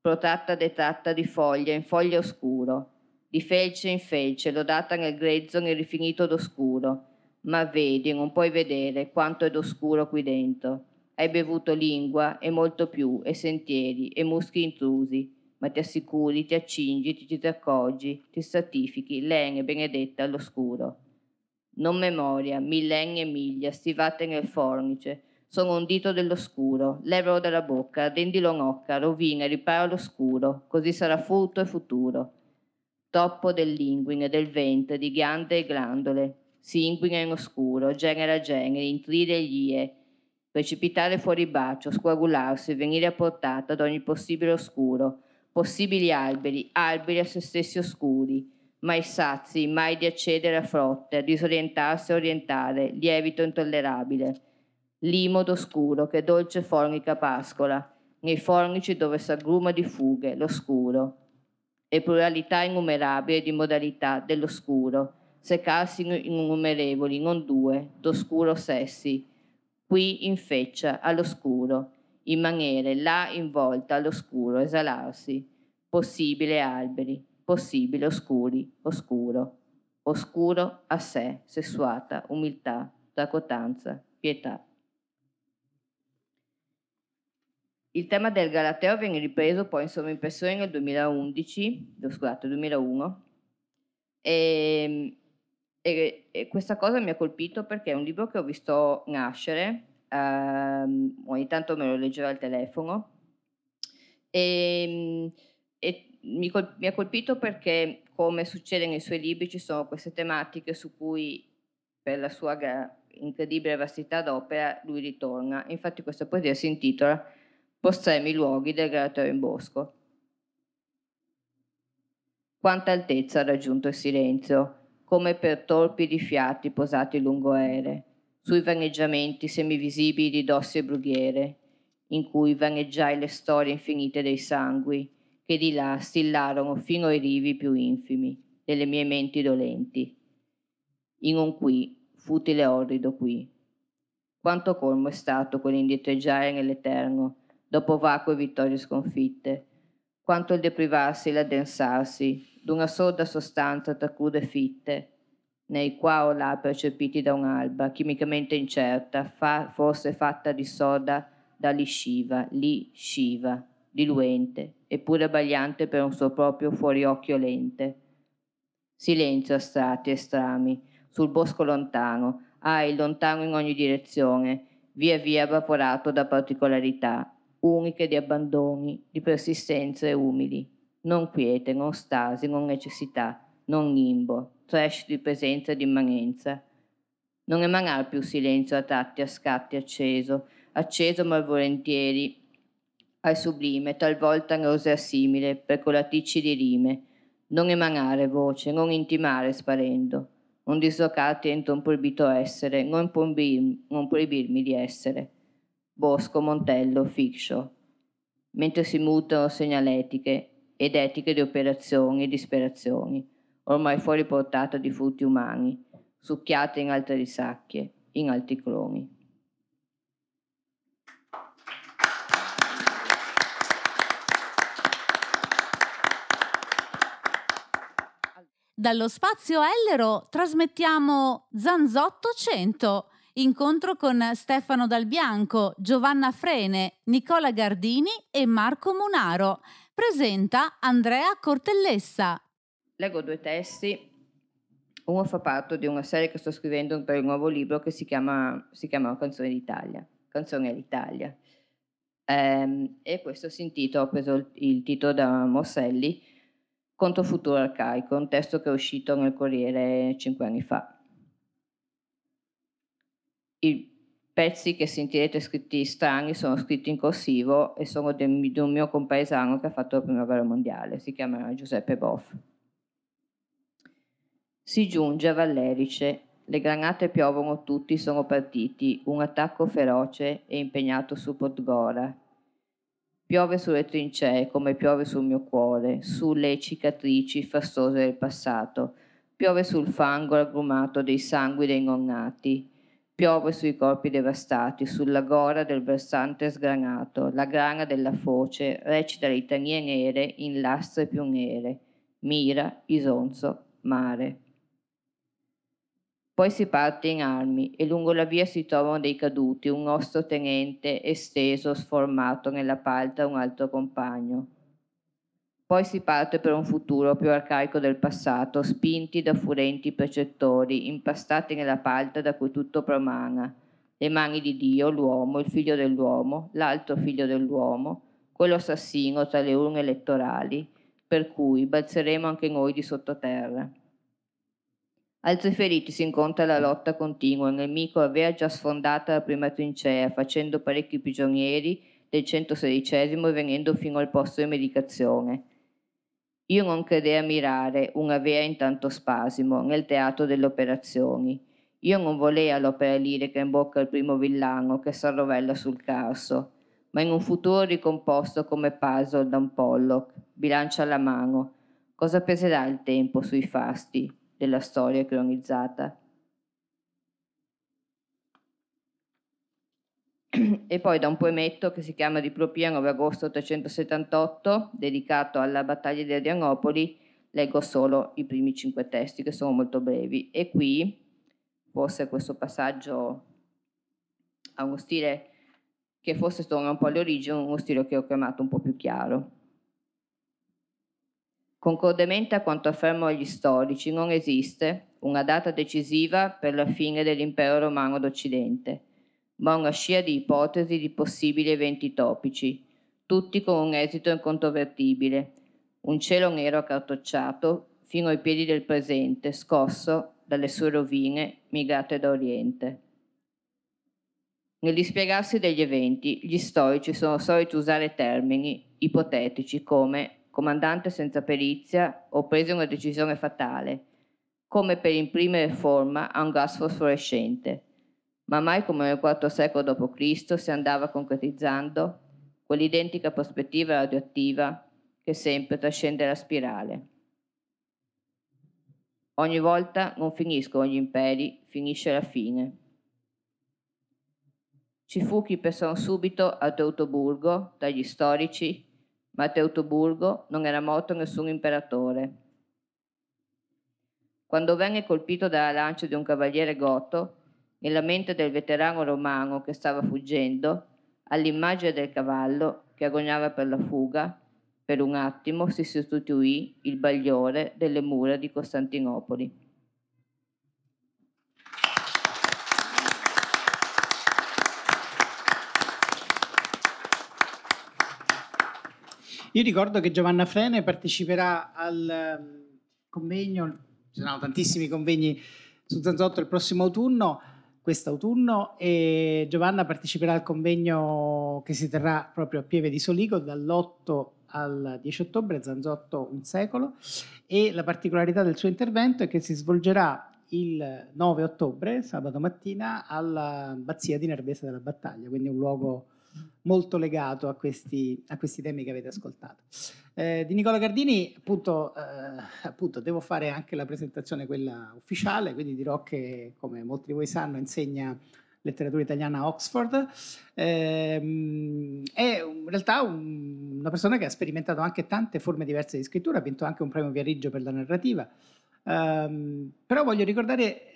protratta detratta di foglia in foglia oscuro, di felce in felce, lodata nel grezzo nel rifinito d'oscuro. Ma vedi, non puoi vedere quanto è d'oscuro qui dentro. Hai bevuto lingua e molto più, e sentieri, e muschi intrusi, ma ti assicuri, ti accingi, ti, ti accorgi, ti stratifichi, lene benedetta all'oscuro. Non memoria, millenni e miglia, stivate nel fornice, sono un dito dell'oscuro, levalo dalla bocca, ardendilo nocca, rovina, ripara l'oscuro, così sarà furto e futuro. Toppo dell'inguine, del ventre, di ghiande e glandole, si inguina in oscuro, genere a genere, intride gli ie, precipitare fuori bacio, scoagularsi, venire a portata ad ogni possibile oscuro, possibili alberi, alberi a se stessi oscuri, mai sazi, mai di accedere a frotte, a disorientarsi e orientare, lievito intollerabile. L'imodo scuro che dolce fornica pascola, nei fornici dove s'aggruma di fughe l'oscuro, e pluralità innumerabile di modalità dell'oscuro, seccarsi innumerevoli, non due, d'oscuro sessi, qui in feccia all'oscuro, in maniere là in volta all'oscuro, esalarsi, possibile alberi, possibile oscuri, oscuro, oscuro a sé, sessuata, umiltà, tracotanza, pietà. Il tema del Galateo viene ripreso poi in sovrimpressione nel 2011, scusate, 2001, e, e, e, questa cosa mi ha colpito perché è un libro che ho visto nascere, ehm, ogni tanto me lo leggevo al telefono, e, e mi, col, mi ha colpito perché, come succede nei suoi libri, ci sono queste tematiche su cui, per la sua incredibile vastità d'opera, lui ritorna. Infatti questa poesia si intitola postremi luoghi del Galateo in bosco. Quanta altezza ha raggiunto il silenzio, come per torpidi fiati posati lungo ere, sui vaneggiamenti semivisibili di dossi e brughiere, in cui vaneggiai le storie infinite dei sangui, che di là stillarono fino ai rivi più infimi delle mie menti dolenti. In un qui, futile orrido qui. Quanto colmo è stato quell'indietreggiare nell'eterno, dopo vacue vittorie sconfitte, quanto il deprivarsi e l'addensarsi d'una sorda sostanza tra crude fitte, nei qua o là percepiti da un'alba chimicamente incerta, fa, forse fatta di soda da lisciva, li sciva, diluente, eppure bagliante per un suo proprio fuoriocchio lente. Silenzio a strati e strami, sul bosco lontano, ah, lontano in ogni direzione, via via evaporato da particolarità, uniche di abbandoni, di persistenze umili, non quiete, non stasi, non necessità, non nimbo, trash di presenza e di immanenza. Non emanar più silenzio a tratti, a scatti acceso, acceso malvolentieri al sublime, talvolta nausea simile, per colaticci di rime, non emanare voce, non intimare sparendo, non dislocarti entro un proibito essere, non proibirmi di essere Bosco, Montello, Ficcio, mentre si mutano segnaletiche ed etiche di operazioni e disperazioni, ormai fuori portata di frutti umani, succhiate in altre risacchie, in alti cromi. Dallo spazio Ellero trasmettiamo Zanzotto 100 Incontro con Stefano Dal Bianco, Giovanna Frene, Nicola Gardini e Marco Munaro. Presenta Andrea Cortellessa. Leggo due testi. Uno fa parte di una serie che sto scrivendo per il nuovo libro che si chiama, si chiama Canzone d'Italia. Canzone all'Italia. Ehm, e questo si intitola, ho preso il, il titolo da Morselli, Contro futuro arcaico, un testo che è uscito nel Corriere cinque anni fa i pezzi che sentirete scritti strani sono scritti in corsivo e sono di un mio compaesano che ha fatto la prima guerra mondiale, si chiama Giuseppe Boff. Si giunge a Vallerice, le granate piovono tutti, sono partiti, un attacco feroce e impegnato su Podgora. Piove sulle trincee come piove sul mio cuore, sulle cicatrici fastose del passato, piove sul fango aggrumato dei sangui dei nonnati, Piove sui corpi devastati, sulla gora del versante sgranato, la grana della foce recita litanie nere in lastre più nere, mira, isonzo, mare. Poi si parte in armi e lungo la via si trovano dei caduti, un nostro tenente esteso, sformato nella palta un altro compagno. Poi si parte per un futuro più arcaico del passato, spinti da furenti precettori, impastati nella palta da cui tutto promana. Le mani di Dio, l'uomo, il figlio dell'uomo, l'altro figlio dell'uomo, quello assassino tra le urne elettorali, per cui balzeremo anche noi di sottoterra. Altri feriti si incontra la lotta continua. Il nemico aveva già sfondata la prima trincea, facendo parecchi prigionieri del 116 e venendo fino al posto di medicazione. Io non credei a mirare una vera intanto spasimo nel teatro delle operazioni. Io non volea l'opera lirica in bocca al primo villano che s'arrovella sul carso, ma in un futuro ricomposto come puzzle da un Pollock, bilancia alla mano. Cosa peserà il tempo sui fasti? della storia cronizzata. E poi da un poemetto che si chiama Di Propia 9 agosto 878, dedicato alla battaglia di Adrianopoli, leggo solo i primi cinque testi che sono molto brevi. E qui, forse questo passaggio ha uno stile che forse torna un po' alle origini, uno stile che ho chiamato un po' più chiaro. Concordemente a quanto affermano gli storici, non esiste una data decisiva per la fine dell'impero romano d'Occidente, ma una scia di ipotesi di possibili eventi topici, tutti con un esito incontrovertibile, un cielo nero accartocciato fino ai piedi del presente, scosso dalle sue rovine migrate da Oriente. Nel dispiegarsi degli eventi, gli storici sono soliti usare termini ipotetici come comandante senza perizia o prese una decisione fatale, come per imprimere forma a un gas fosforescente, ma mai come nel IV secolo d.C. si andava concretizzando quell'identica prospettiva radioattiva che sempre trascende la spirale. Ogni volta non finiscono gli imperi, finisce la fine. Ci fu chi pensò subito a Teutoburgo, dagli storici, ma a Teutoburgo non era morto nessun imperatore. Quando venne colpito dalla lancia di un cavaliere goto, nella mente del veterano romano che stava fuggendo, all'immagine del cavallo che agognava per la fuga, per un attimo si sostituì il bagliore delle mura di Costantinopoli. Io ricordo che Giovanna Frene parteciperà al ehm, convegno, ci saranno tantissimi convegni su Zanzotto il prossimo autunno, quest'autunno, e Giovanna parteciperà al convegno che si terrà proprio a Pieve di Soligo dall'8 al 10 ottobre, Zanzotto un secolo, e la particolarità del suo intervento è che si svolgerà il 9 ottobre, sabato mattina, alla Bazzia di Nervesa della Battaglia, quindi un luogo molto legato a questi, a questi temi che avete ascoltato. Eh, di Nicola Gardini, appunto, eh, appunto, devo fare anche la presentazione, quella ufficiale, quindi dirò che, come molti di voi sanno, insegna letteratura italiana a Oxford. Eh, è in realtà un, una persona che ha sperimentato anche tante forme diverse di scrittura, ha vinto anche un premio Viariggio per la narrativa. Um, però voglio ricordare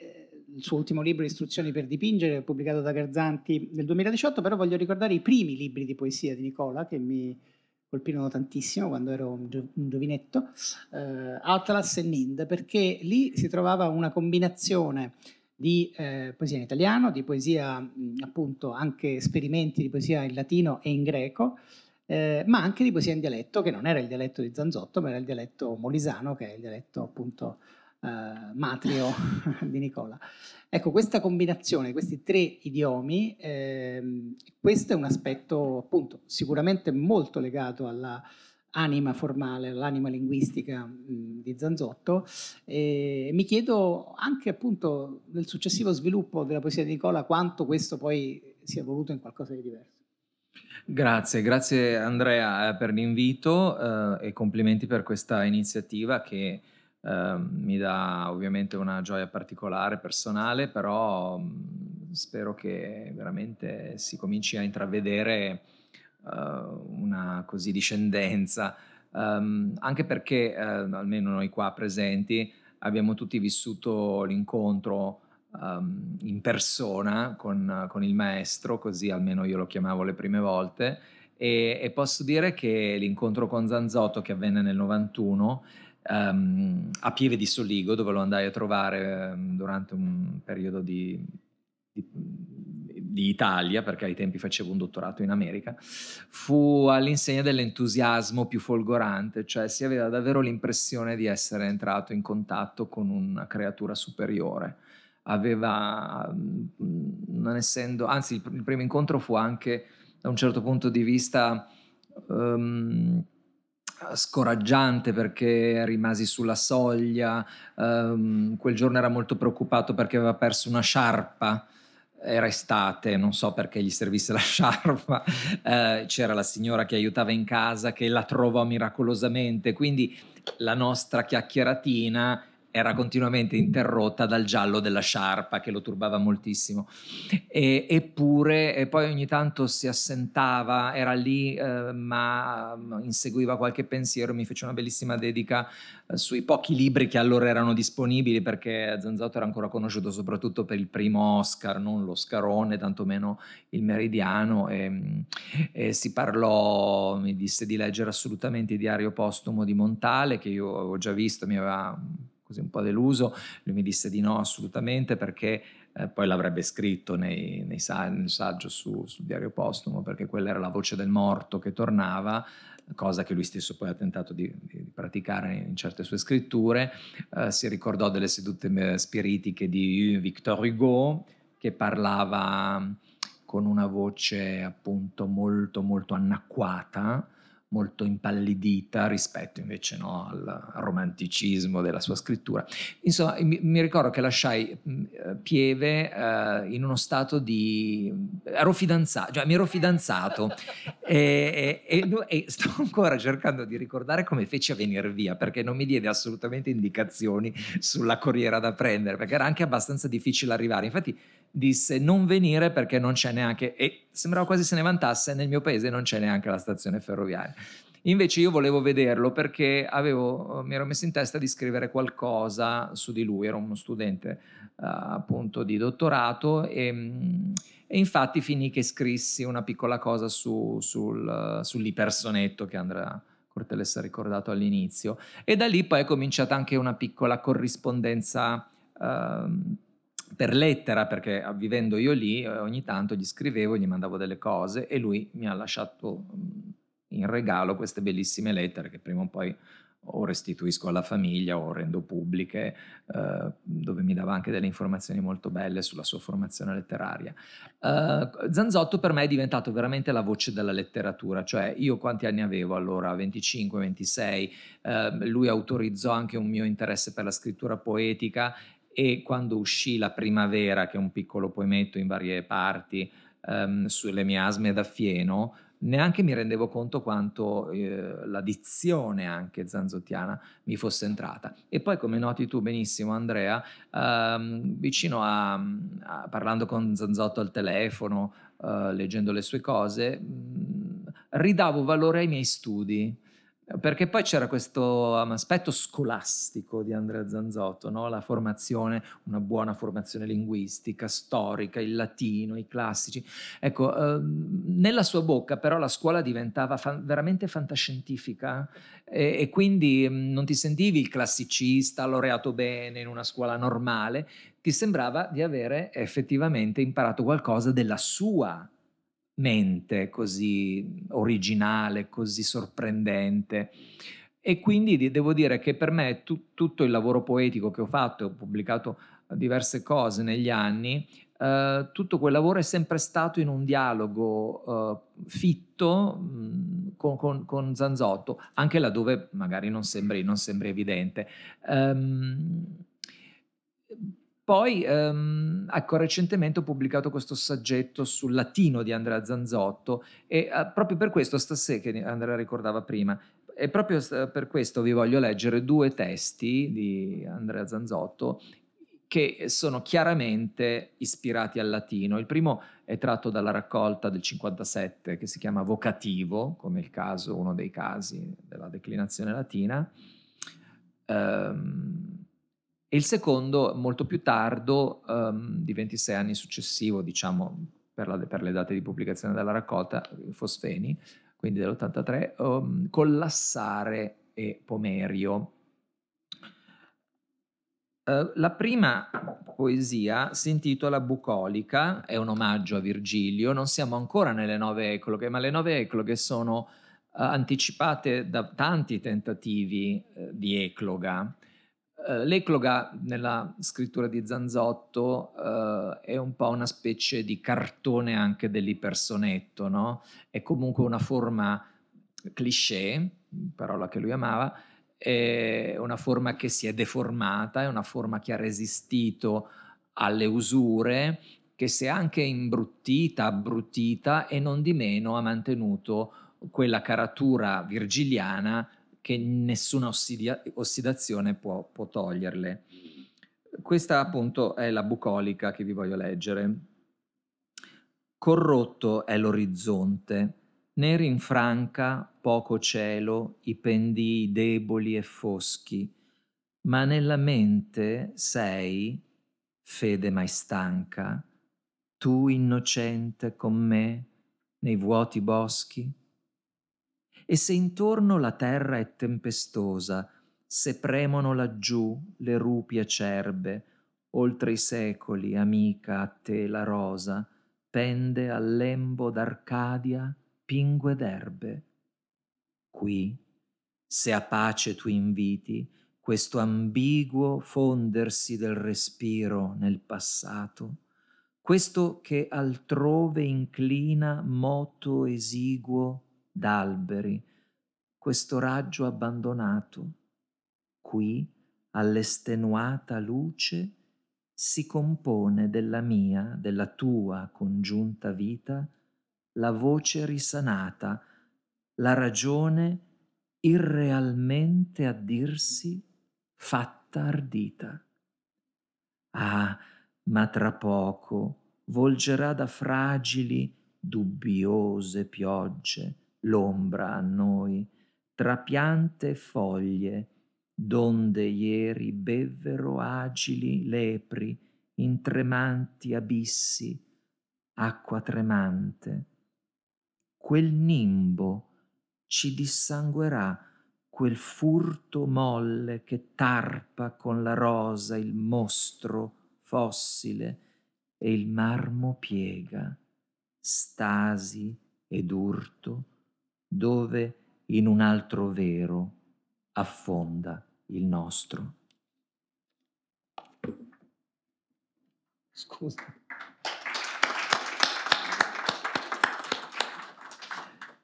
il suo ultimo libro Istruzioni per dipingere, pubblicato da Garzanti nel 2018, però voglio ricordare i primi libri di poesia di Nicola che mi colpirono tantissimo quando ero un, gio- un giovinetto, eh, Atlas e Nind, perché lì si trovava una combinazione di eh, poesia in italiano, di poesia appunto anche esperimenti di poesia in latino e in greco, eh, ma anche di poesia in dialetto, che non era il dialetto di Zanzotto, ma era il dialetto molisano, che è il dialetto appunto eh, matrio di Nicola. Ecco, questa combinazione, questi tre idiomi, ehm, questo è un aspetto appunto sicuramente molto legato alla anima formale, all'anima linguistica mh, di Zanzotto e mi chiedo anche appunto nel successivo sviluppo della poesia di Nicola quanto questo poi sia evoluto in qualcosa di diverso. Grazie, grazie Andrea eh, per l'invito eh, e complimenti per questa iniziativa che eh, mi dà ovviamente una gioia particolare, personale, però spero che veramente si cominci a intravedere uh, una così discendenza, um, anche perché uh, almeno noi qua presenti abbiamo tutti vissuto l'incontro um, in persona con, con, il maestro, così almeno io lo chiamavo le prime volte, e, e posso dire che l'incontro con Zanzotto che avvenne nel 91 um, a Pieve di Soligo, dove lo andai a trovare um, durante un periodo di, di, di, Italia, perché ai tempi facevo un dottorato in America, fu all'insegna dell'entusiasmo più folgorante, cioè si aveva davvero l'impressione di essere entrato in contatto con una creatura superiore. Aveva, non essendo, anzi il, il primo incontro fu anche da un certo punto di vista um, scoraggiante perché rimasi sulla soglia, um, quel giorno era molto preoccupato perché aveva perso una sciarpa, era estate, non so perché gli servisse la sciarpa, uh, c'era la signora che aiutava in casa che la trovò miracolosamente, quindi la nostra chiacchieratina era continuamente interrotta dal giallo della sciarpa che lo turbava moltissimo. E, eppure, e poi ogni tanto si assentava, era lì, eh, ma inseguiva qualche pensiero. Mi fece una bellissima dedica eh, sui pochi libri che allora erano disponibili, perché Zanzotto era ancora conosciuto soprattutto per il primo Oscar, non l'Oscarone, tantomeno il Meridiano. E, e si parlò, mi disse di leggere assolutamente il diario postumo di Montale, che io avevo già visto, mi aveva così un po' deluso, lui mi disse di no assolutamente perché eh, poi l'avrebbe scritto nei, nei nel saggio su, sul diario postumo, perché quella era la voce del morto che tornava, cosa che lui stesso poi ha tentato di, di praticare in certe sue scritture. Eh, si ricordò delle sedute eh, spiritiche di Victor Hugo, che parlava con una voce appunto molto molto annacquata, molto impallidita rispetto invece no, al romanticismo della sua scrittura. Insomma, mi, mi ricordo che lasciai eh, Pieve eh, in uno stato di... ero fidanzato, cioè mi ero fidanzato e, e, e, sto ancora cercando di ricordare come feci a venire via perché non mi diede assolutamente indicazioni sulla corriera da prendere perché era anche abbastanza difficile arrivare. Infatti disse non venire perché non c'è neanche, e sembrava quasi se ne vantasse, nel mio paese non c'è neanche la stazione ferroviaria. Invece io volevo vederlo perché avevo, mi ero messo in testa di scrivere qualcosa su di lui, ero uno studente uh, appunto di dottorato e, e, infatti finì che scrissi una piccola cosa su, sul, sull'ipersonetto che Andrea Cortelles ha ricordato all'inizio e da lì poi è cominciata anche una piccola corrispondenza uh, per lettera, perché vivendo io lì eh, ogni tanto gli scrivevo, gli mandavo delle cose e lui mi ha lasciato in regalo queste bellissime lettere che prima o poi o restituisco alla famiglia o rendo pubbliche, eh, dove mi dava anche delle informazioni molto belle sulla sua formazione letteraria. Eh, Zanzotto per me è diventato veramente la voce della letteratura, cioè io quanti anni avevo allora? 25, 26, eh, lui autorizzò anche un mio interesse per la scrittura poetica e quando uscì La Primavera, che è un piccolo poemetto in varie parti um, sulle miasme da fieno, neanche mi rendevo conto quanto eh, la dizione anche zanzottiana mi fosse entrata. E poi, come noti tu benissimo, Andrea, ehm, vicino a, a, parlando con Zanzotto al telefono, eh, leggendo le sue cose, mh, ridavo valore ai miei studi perché poi c'era questo um, aspetto scolastico di Andrea Zanzotto, no? la formazione, una buona formazione linguistica, storica, il latino, i classici. Ecco, eh, nella sua bocca però la scuola diventava fa- veramente fantascientifica e, e quindi mm, non ti sentivi il classicista, laureato bene in una scuola normale, ti sembrava di avere effettivamente imparato qualcosa della sua mente così originale, così sorprendente. E quindi devo dire che per me tu, tutto il lavoro poetico che ho fatto, ho pubblicato diverse cose negli anni, Uh, tutto quel lavoro è sempre stato in un dialogo uh, fitto mh, con, con, con, Zanzotto, anche laddove magari non sembri, non sembri evidente. Um, poi, ehm, ecco, recentemente ho pubblicato questo saggetto sul latino di Andrea Zanzotto e eh, proprio per questo stasera, che Andrea ricordava prima, e proprio per questo vi voglio leggere due testi di Andrea Zanzotto che sono chiaramente ispirati al latino. Il primo è tratto dalla raccolta del 57 che si chiama Vocativo, come il caso, uno dei casi della declinazione latina. Um, e il secondo, molto più tardo, um, di 26 anni successivo, diciamo per, la, per, le date di pubblicazione della raccolta, Fosfeni, quindi dell'83, um, Collassare e Pomerio, Uh, la prima poesia si intitola Bucolica, è un omaggio a Virgilio, non siamo ancora nelle nove ecloghe, ma le nove ecloghe sono uh, anticipate da tanti tentativi uh, di ecloga. L'ecloga nella scrittura di Zanzotto è un po' una specie di cartone anche dell'ipersonetto, no? È comunque una forma cliché, parola che lui amava, è una forma che si è deformata, è una forma che ha resistito alle usure, che si è anche imbruttita, abbrutita e non di meno ha mantenuto quella caratura virgiliana che nessuna ossidia- ossidazione può, può toglierle. Questa appunto è la bucolica che vi voglio leggere. Corrotto è l'orizzonte, ne rinfranca poco cielo i pendii deboli e foschi, ma nella mente sei, fede mai stanca, tu innocente con me nei vuoti boschi? E se intorno la terra è tempestosa, se premono laggiù le rupi acerbe, oltre i secoli, amica, a te la rosa, pende al lembo d'Arcadia pingue d'erbe. Qui, se a pace tu inviti questo ambiguo fondersi del respiro nel passato, questo che altrove inclina moto esiguo d'alberi, questo raggio abbandonato, qui all'estenuata luce si compone della mia, della tua congiunta vita, la voce risanata, la ragione irrealmente a dirsi fatta ardita. Ah, ma tra poco volgerà da fragili, dubbiose piogge l'ombra a noi, tra piante e foglie, donde ieri bevvero agili lepri in tremanti abissi, acqua tremante. Quel nimbo ci dissanguerà quel furto molle che tarpa con la rosa il mostro fossile e il marmo piega, stasi ed urto, dove in un altro vero affonda il nostro. Scusa.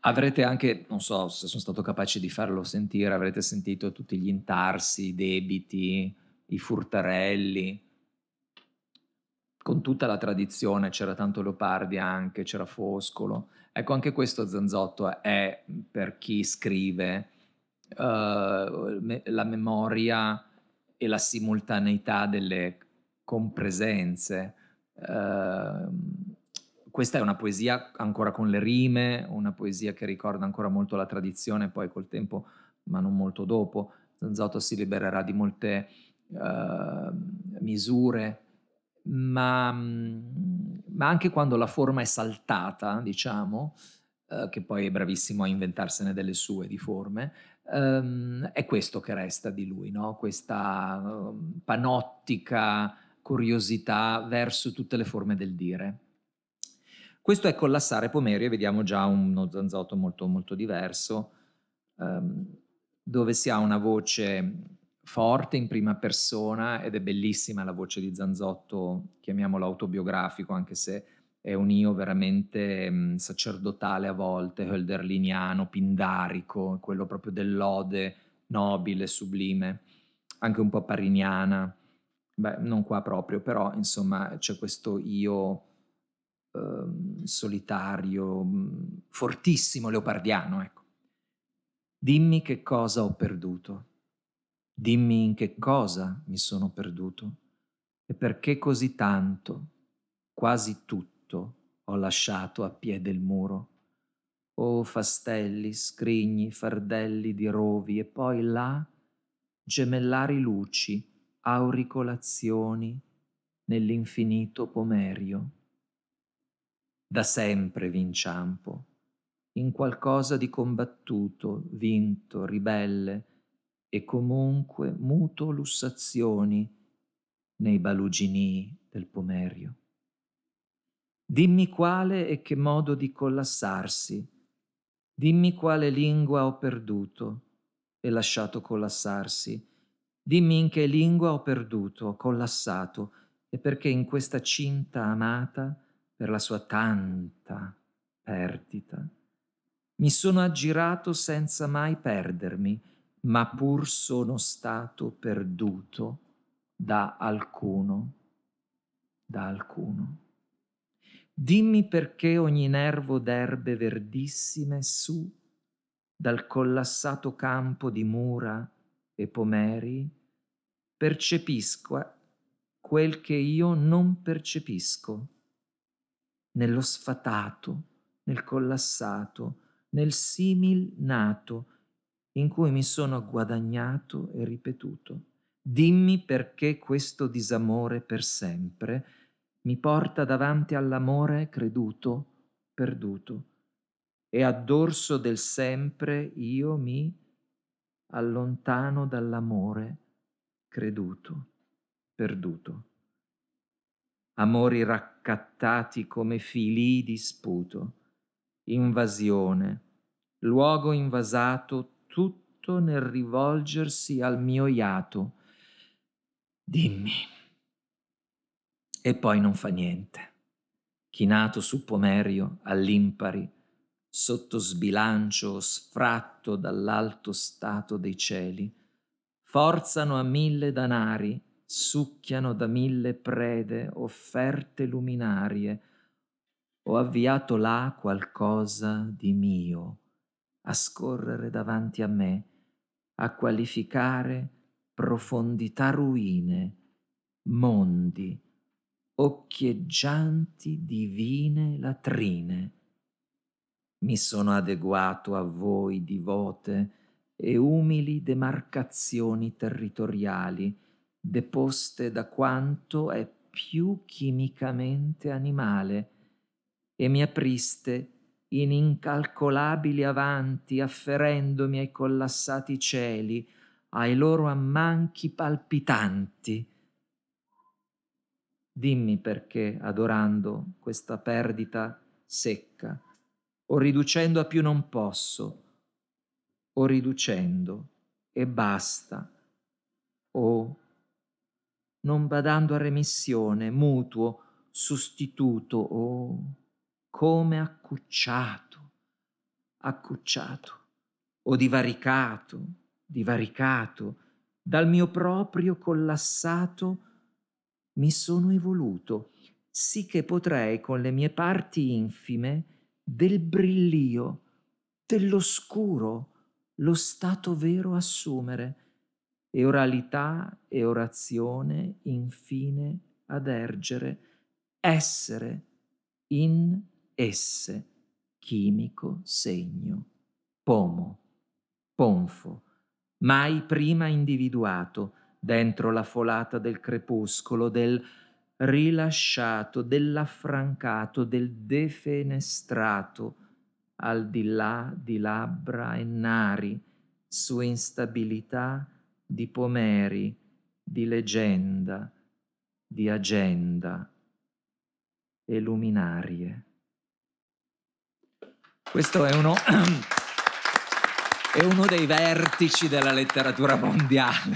Avrete anche, non so se sono stato capace di farlo sentire, avrete sentito tutti gli intarsi, i debiti, i furtarelli, con tutta la tradizione, c'era tanto Leopardi anche, c'era Foscolo. Ecco, anche questo Zanzotto è per chi scrive uh, la memoria e la simultaneità delle compresenze. Uh, questa è una poesia ancora con le rime, una poesia che ricorda ancora molto la tradizione, poi col tempo, ma non molto dopo, Zanzotto si libererà di molte uh, misure, ma, ma, anche quando la forma è saltata, diciamo, uh, che poi è bravissimo a inventarsene delle sue di forme, um, è questo che resta di lui, no? questa uh, panottica curiosità verso tutte le forme del dire. Questo è collassare Pomerio e vediamo già uno zanzotto molto, molto diverso, um, dove si ha una voce forte in prima persona ed è bellissima la voce di Zanzotto, chiamiamolo autobiografico, anche se è un io veramente um, sacerdotale a volte, hölderliniano, pindarico, quello proprio dell'ode nobile, sublime, anche un po' pariniana. Beh, non qua proprio, però insomma c'è questo io Ehm, solitario, mm, fortissimo leopardiano, ecco. Dimmi che cosa ho perduto, dimmi in che cosa mi sono perduto, e perché così tanto, quasi tutto, ho lasciato a piede il muro. O fastelli, scrigni, fardelli di rovi e poi là gemellari luci, auricolazioni nell'infinito pomerio. Da sempre v'inciampo, in qualcosa di combattuto, vinto, ribelle e comunque muto lussazioni nei baluginii del pomerio. Dimmi quale e che modo di collassarsi, dimmi quale lingua ho perduto e lasciato collassarsi, dimmi in che lingua ho perduto, ho collassato, e perché in questa cinta amata, per la sua tanta perdita, mi sono aggirato senza mai perdermi, ma pur sono stato perduto da alcuno, da alcuno. Dimmi perché ogni nervo d'erbe verdissime su, dal collassato campo di mura e pomeri, percepisco quel che io non percepisco, nello sfatato, nel collassato, nel simil nato, in cui mi sono guadagnato e ripetuto. Dimmi perché questo disamore per sempre mi porta davanti all'amore creduto, perduto, e a dorso del sempre io mi allontano dall'amore creduto, perduto. Amori raccattati come fili di sputo, invasione, luogo invasato tutto nel rivolgersi al mio iato, Dimmi. E poi non fa niente. Chinato su Pomerio, all'impari, sotto sbilancio sfratto dall'alto stato dei cieli, forzano a mille danari, succhiano da mille prede offerte luminarie, ho avviato là qualcosa di mio, a scorrere davanti a me, a qualificare profondità ruine, mondi, occhieggianti divine latrine. Mi sono adeguato a voi divote e umili demarcazioni territoriali, deposte da quanto è più chimicamente animale, e mi apriste in incalcolabili avanti, afferendomi ai collassati cieli, ai loro ammanchi palpitanti. Dimmi perché, adorando questa perdita secca, o riducendo a più non posso, o riducendo e basta, o non badando a remissione, mutuo, sostituto, o come accucciato, accucciato, o divaricato, divaricato, dal mio proprio collassato mi sono evoluto, sì che potrei con le mie parti infime del brillio, dell'oscuro, lo stato vero assumere, e oralità e orazione infine adergere, essere in esse, chimico segno, pomo, ponfo, mai prima individuato dentro la folata del crepuscolo, del rilasciato, dell'affrancato, del defenestrato, al di là di labbra e nari, su instabilità di pomeri, di leggenda, di agenda e luminarie. Questo è uno è uno dei vertici della letteratura mondiale.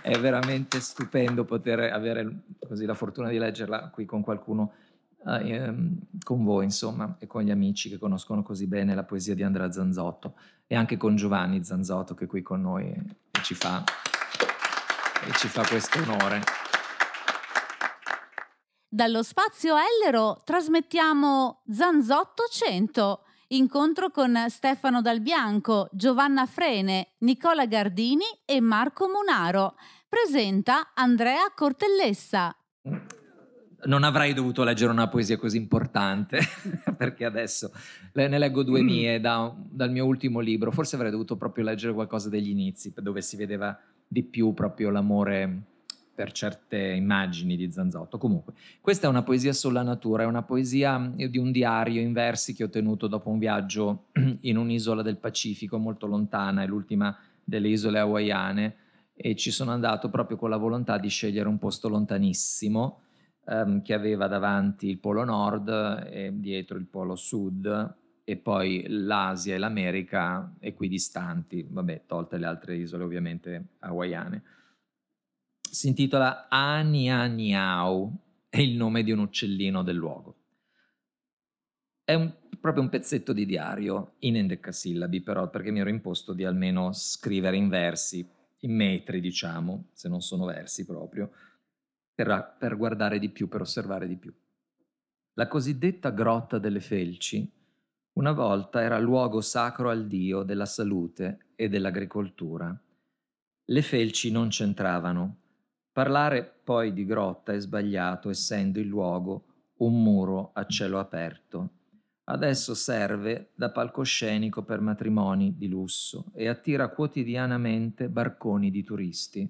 È veramente stupendo poter avere così la fortuna di leggerla qui con qualcuno, eh, con voi insomma, e con gli amici che conoscono così bene la poesia di Andrea Zanzotto e anche con Giovanni Zanzotto che è qui con noi e ci fa, ci fa questo onore. Dallo spazio Ellero trasmettiamo Zanzotto 100 Incontro con Stefano Dal Bianco, Giovanna Frene, Nicola Gardini e Marco Munaro. presenta Andrea Cortellessa. Non avrei dovuto leggere una poesia così importante, perché adesso ne leggo due mie da, dal mio ultimo libro. Forse avrei dovuto proprio leggere qualcosa degli inizi, dove si vedeva di più proprio l'amore per certe immagini di Zanzotto. Comunque, questa è una poesia sulla natura, è una poesia di un diario in versi che ho tenuto dopo un viaggio in un'isola del Pacifico molto lontana, è l'ultima delle isole hawaiane, e ci sono andato proprio con la volontà di scegliere un posto lontanissimo ehm, che aveva davanti il polo nord e dietro il polo sud e poi l'Asia e l'America equidistanti, vabbè, tolte le altre isole ovviamente hawaiane. Si intitola Anianiau, è il nome di un uccellino del luogo. È un, proprio un pezzetto di diario in endecasillabi, però, perché mi ero imposto di almeno scrivere in versi, in metri, diciamo, se non sono versi proprio, per, per guardare di più, per osservare di più. La cosiddetta grotta delle felci una volta era luogo sacro al dio della salute e dell'agricoltura. Le felci non c'entravano. Parlare poi di grotta è sbagliato, essendo il luogo un muro a cielo aperto. Adesso serve da palcoscenico per matrimoni di lusso e attira quotidianamente barconi di turisti.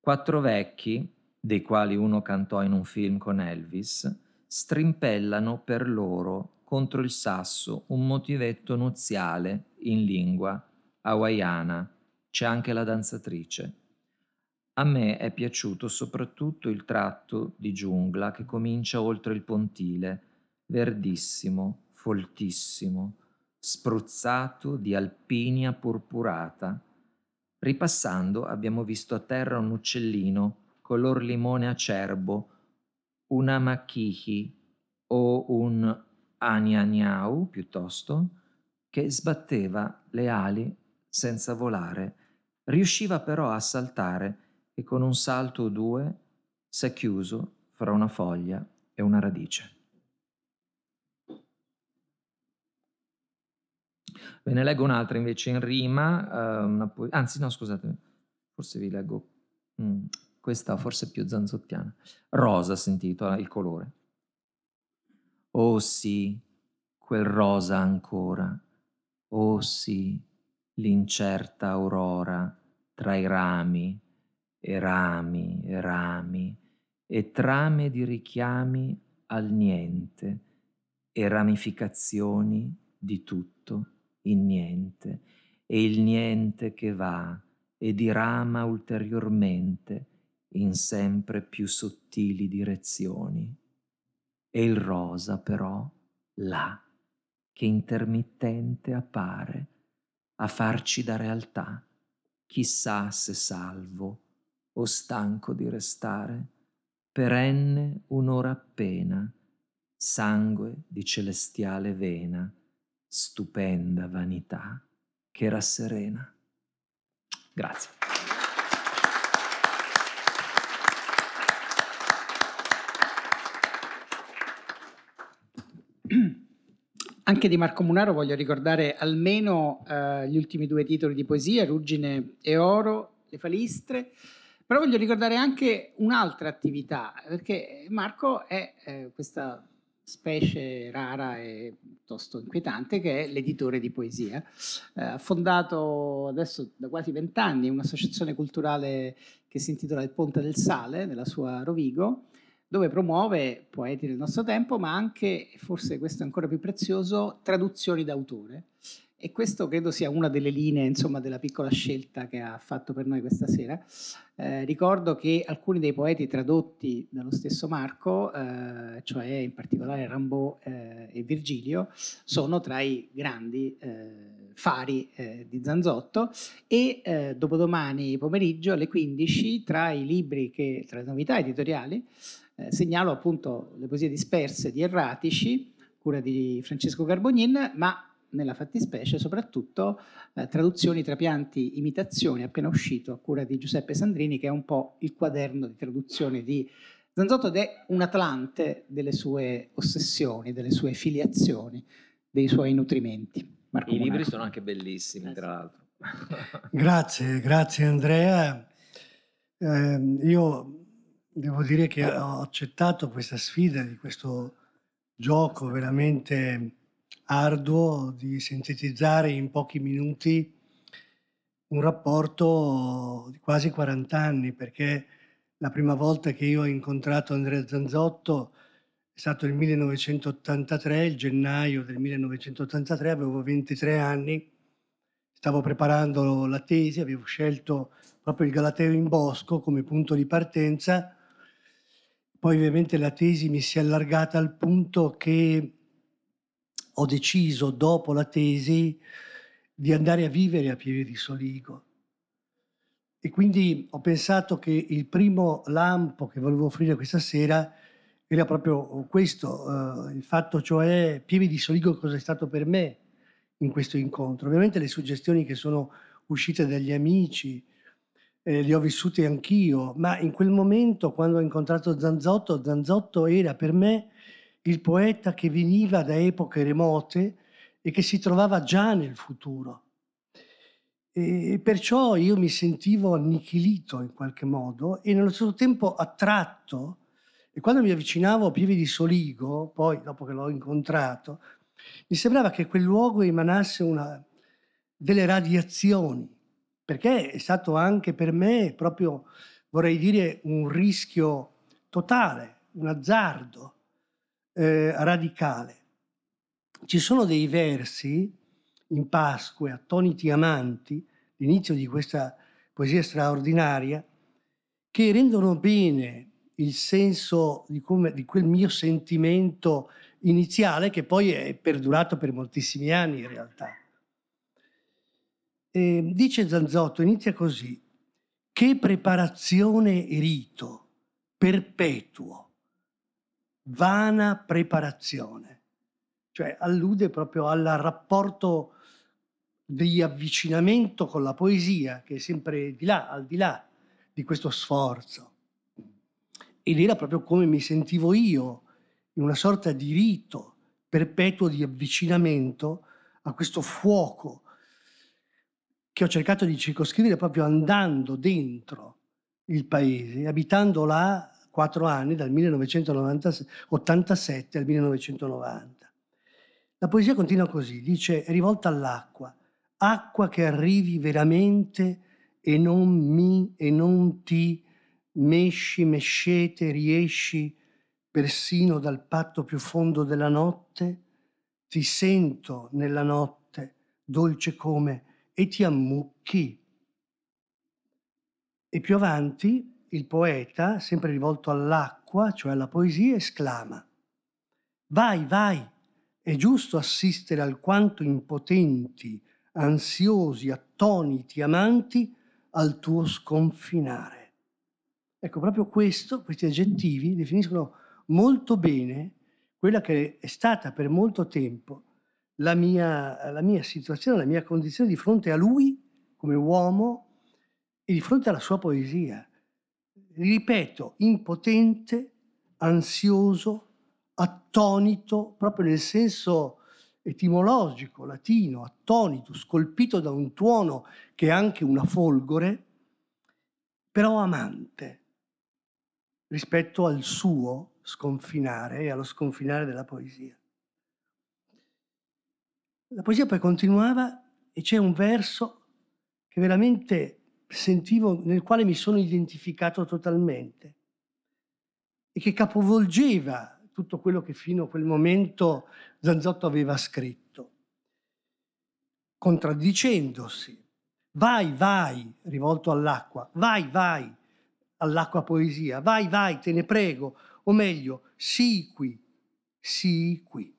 Quattro vecchi, dei quali uno cantò in un film con Elvis, strimpellano per loro contro il sasso un motivetto nuziale in lingua hawaiana. C'è anche la danzatrice. A me è piaciuto soprattutto il tratto di giungla che comincia oltre il pontile, verdissimo, foltissimo, spruzzato di alpinia purpurata. Ripassando abbiamo visto a terra un uccellino color limone acerbo, una machihi o un anianiau piuttosto, che sbatteva le ali senza volare, riusciva però a saltare e con un salto o due s'è chiuso fra una foglia e una radice. Ve ne leggo un'altra invece in rima, uh, po- anzi no scusate, forse vi leggo mm, questa forse più zanzottiana. Rosa si intitola il colore. Oh sì, quel rosa ancora. Oh sì, l'incerta aurora tra i rami e rami e rami e trame di richiami al niente e ramificazioni di tutto in niente e il niente che va e dirama ulteriormente in sempre più sottili direzioni. E il rosa però, là, che intermittente appare, a farci da realtà, chissà se salvo o stanco di restare, perenne un'ora appena, sangue di celestiale vena, stupenda vanità che rasserena. Grazie. Anche di Marco Munaro voglio ricordare almeno eh, gli ultimi due titoli di poesia, Ruggine e Oro, Le Falistre, però voglio ricordare anche un'altra attività, perché Marco è eh, questa specie rara e piuttosto inquietante che è l'editore di poesia. Eh, ha fondato adesso da quasi vent'anni un'associazione culturale che si intitola Il Ponte del Sale, nella sua Rovigo, dove promuove poeti del nostro tempo, ma anche, forse questo è ancora più prezioso, traduzioni d'autore. E questo credo sia una delle linee insomma, della piccola scelta che ha fatto per noi questa sera. Eh, ricordo che alcuni dei poeti tradotti dallo stesso Marco, eh, cioè in particolare Rimbaud eh, e Virgilio, sono tra i grandi eh, fari eh, di Zanzotto e eh, dopodomani pomeriggio alle 15 tra i libri che, tra le novità editoriali, segnalo appunto le poesie disperse di Erratici, cura di Francesco Garbognin, ma nella fattispecie soprattutto eh, traduzioni, trapianti, imitazioni, appena uscito a cura di Giuseppe Sandrini, che è un po' il quaderno di traduzione di Zanzotto ed è un atlante delle sue ossessioni, delle sue filiazioni, dei suoi nutrimenti. Marco I Monaco. libri sono anche bellissimi, tra l'altro. grazie, grazie Andrea. Eh, io devo dire che ho accettato questa sfida di questo gioco veramente arduo di sintetizzare in pochi minuti un rapporto di quasi 40 anni, perché la prima volta che io ho incontrato Andrea Zanzotto è stato il 1983, il gennaio del 1983, avevo 23 anni, stavo preparando la tesi, avevo scelto proprio il Galateo in Bosco come punto di partenza, poi ovviamente la tesi mi si è allargata al punto che ho deciso dopo la tesi di andare a vivere a Pieve di Soligo. E quindi ho pensato che il primo lampo che volevo offrire questa sera era proprio questo, eh, il fatto cioè Pieve di Soligo cosa è stato per me in questo incontro. Ovviamente le suggestioni che sono uscite dagli amici, eh, le ho vissute anch'io, ma in quel momento quando ho incontrato Zanzotto, Zanzotto era per me il poeta che veniva da epoche remote, e che si trovava già nel futuro. E perciò io mi sentivo annichilito in qualche modo e nello stesso tempo attratto. E quando mi avvicinavo a Pieve di Soligo, poi dopo che l'ho incontrato, mi sembrava che quel luogo emanasse una, delle radiazioni, perché è stato anche per me proprio, vorrei dire, un rischio totale, un azzardo eh, radicale. Ci sono dei versi in Pasqua, Attoniti amanti, l'inizio di questa poesia straordinaria, che rendono bene il senso di, come, di quel mio sentimento iniziale che poi è perdurato per moltissimi anni in realtà. E dice Zanzotto, inizia così, che preparazione e rito, perpetuo, vana preparazione cioè allude proprio al rapporto di avvicinamento con la poesia, che è sempre di là, al di là di questo sforzo. Ed era proprio come mi sentivo io, in una sorta di rito perpetuo di avvicinamento a questo fuoco che ho cercato di circoscrivere proprio andando dentro il paese, abitando là quattro anni, dal 1987 al 1990. La poesia continua così, dice, è rivolta all'acqua, acqua che arrivi veramente e non mi e non ti mesci, mescete, riesci persino dal patto più fondo della notte, ti sento nella notte, dolce come, e ti ammucchi. E più avanti il poeta, sempre rivolto all'acqua, cioè alla poesia, esclama, vai, vai, è giusto assistere alquanto impotenti, ansiosi, attoniti, amanti al tuo sconfinare. Ecco, proprio questo, questi aggettivi definiscono molto bene quella che è stata per molto tempo la mia, la mia situazione, la mia condizione di fronte a lui come uomo e di fronte alla sua poesia. Ripeto, impotente, ansioso, attonito proprio nel senso etimologico latino, attonito, scolpito da un tuono che è anche una folgore, però amante rispetto al suo sconfinare e allo sconfinare della poesia. La poesia poi continuava e c'è un verso che veramente sentivo, nel quale mi sono identificato totalmente e che capovolgeva tutto quello che fino a quel momento Zanzotto aveva scritto, contraddicendosi. Vai, vai, rivolto all'acqua, vai, vai, all'acqua poesia, vai, vai, te ne prego, o meglio, sii qui, sii qui.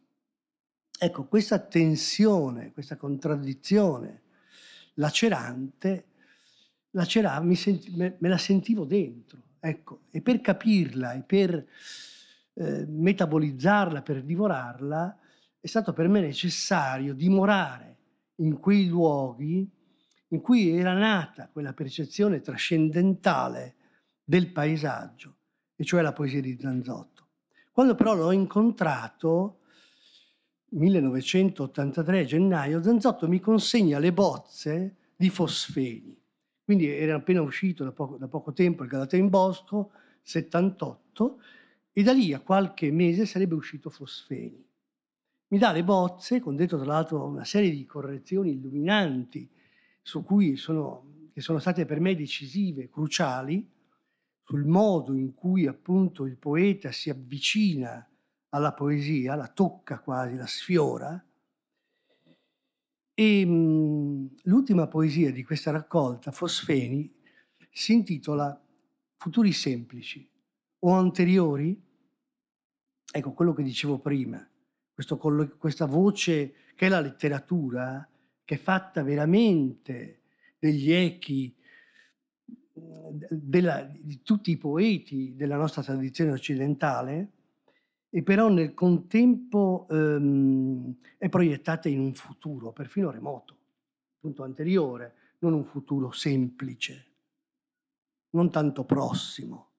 Ecco, questa tensione, questa contraddizione lacerante, lacera, mi senti, me, me la sentivo dentro, ecco, e per capirla e per eh, metabolizzarla, per divorarla, è stato per me necessario dimorare in quei luoghi in cui era nata quella percezione trascendentale del paesaggio, e cioè la poesia di Zanzotto. Quando però l'ho incontrato, 1983 gennaio, Zanzotto mi consegna le bozze di Fosfeni, quindi era appena uscito da poco, da poco tempo il Galateo in Bosco, 78, e da lì a qualche mese sarebbe uscito Fosfeni. Mi dà le bozze, con dentro tra l'altro una serie di correzioni illuminanti, su cui sono, che sono state per me decisive, cruciali, sul modo in cui appunto il poeta si avvicina alla poesia, la tocca quasi, la sfiora. E mh, l'ultima poesia di questa raccolta, Fosfeni, si intitola Futuri semplici o anteriori. Ecco quello che dicevo prima, questo, questa voce che è la letteratura, che è fatta veramente degli echi della, di tutti i poeti della nostra tradizione occidentale, e però nel contempo ehm, è proiettata in un futuro, perfino remoto, appunto anteriore, non un futuro semplice, non tanto prossimo.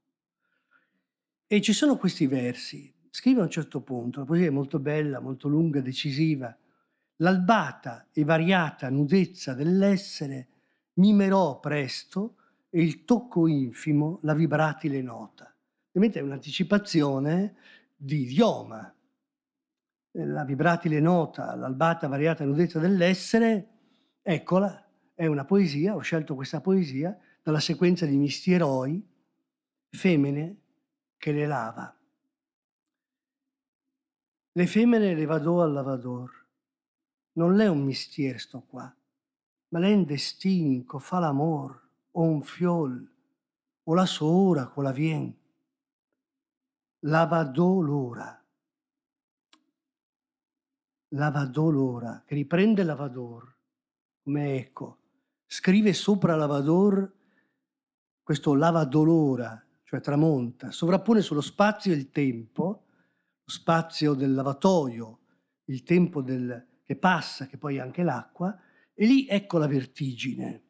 E ci sono questi versi. Scrive a un certo punto, la poesia è molto bella, molto lunga, decisiva. L'albata e variata nudezza dell'essere mimerò presto e il tocco infimo la vibratile nota. Ovviamente è un'anticipazione di idioma. La vibratile nota, l'albata variata nudezza dell'essere, eccola, è una poesia, ho scelto questa poesia dalla sequenza di misti eroi, femmine che le lava. Le femmine le vadò al lavador. Non l'è un mistier sto qua, ma l'è un destin fa l'amor o un fiol o la sora co la vien Lavadolora. Lavadolora, che riprende Lavador come eco. Scrive sopra Lavador questo lavadolora, cioè tramonta, sovrappone sullo spazio il tempo, lo spazio del lavatoio, il tempo del, che passa, che poi è anche l'acqua, e lì ecco la vertigine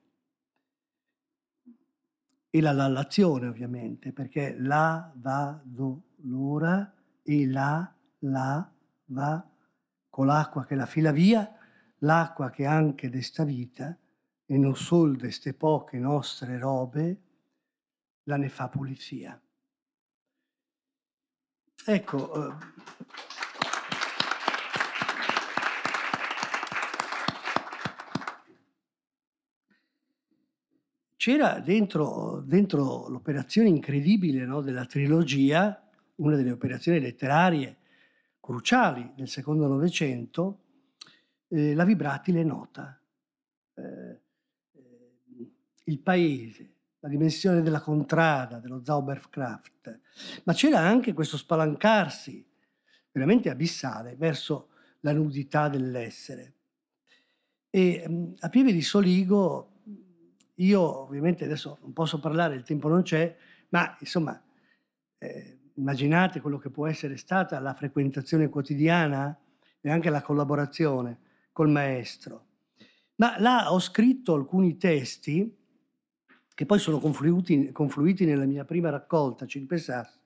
e la lallazione ovviamente, perché la, va, do, l'ora e la, la, va, con l'acqua che la fila via, l'acqua che anche desta vita, e non sol deste poche nostre robe, la ne fa pulizia. Ecco, eh, c'era dentro, dentro l'operazione incredibile no, della trilogia, una delle operazioni letterarie cruciali del secondo Novecento, eh, la vibratile nota, eh, eh, il paese, la dimensione della contrada, dello Zauberkraft, ma c'era anche questo spalancarsi veramente abissale verso la nudità dell'essere. E mh, a Pieve di Soligo io ovviamente adesso non posso parlare, il tempo non c'è, ma insomma, eh, immaginate quello che può essere stata la frequentazione quotidiana e anche la collaborazione col maestro. Ma là ho scritto alcuni testi che poi sono confluiti, confluiti nella mia prima raccolta, Cinque Sassi.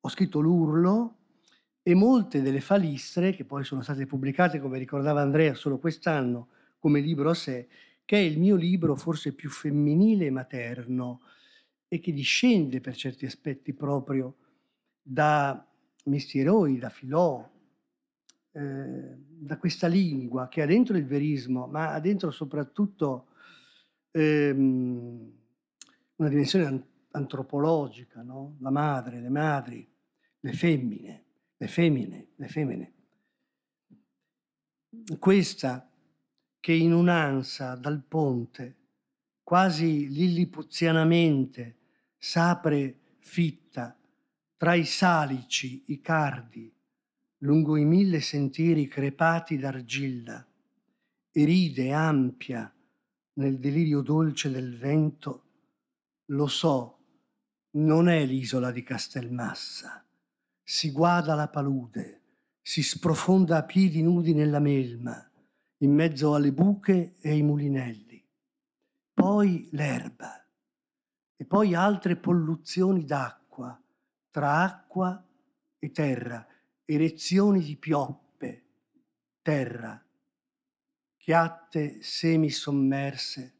Ho scritto l'urlo e molte delle falistre, che poi sono state pubblicate, come ricordava Andrea, solo quest'anno come libro a sé, che è il mio libro forse più femminile e materno e che discende per certi aspetti proprio da mistieroi, da Filò, eh, da questa lingua che ha dentro il verismo, ma ha dentro soprattutto ehm, una dimensione antropologica, no? la madre, le madri, le femmine, le femmine, le femmine. Questa che in un'ansa dal ponte, quasi lillipuzianamente, s'apre fitta tra i salici, i cardi, lungo i mille sentieri crepati d'argilla, e ride ampia nel delirio dolce del vento, lo so, non è l'isola di Castelmassa. Si guada la palude, si sprofonda a piedi nudi nella melma, in mezzo alle buche e ai mulinelli, poi l'erba e poi altre polluzioni d'acqua, tra acqua e terra, erezioni di pioppe, terra, chiatte semisommerse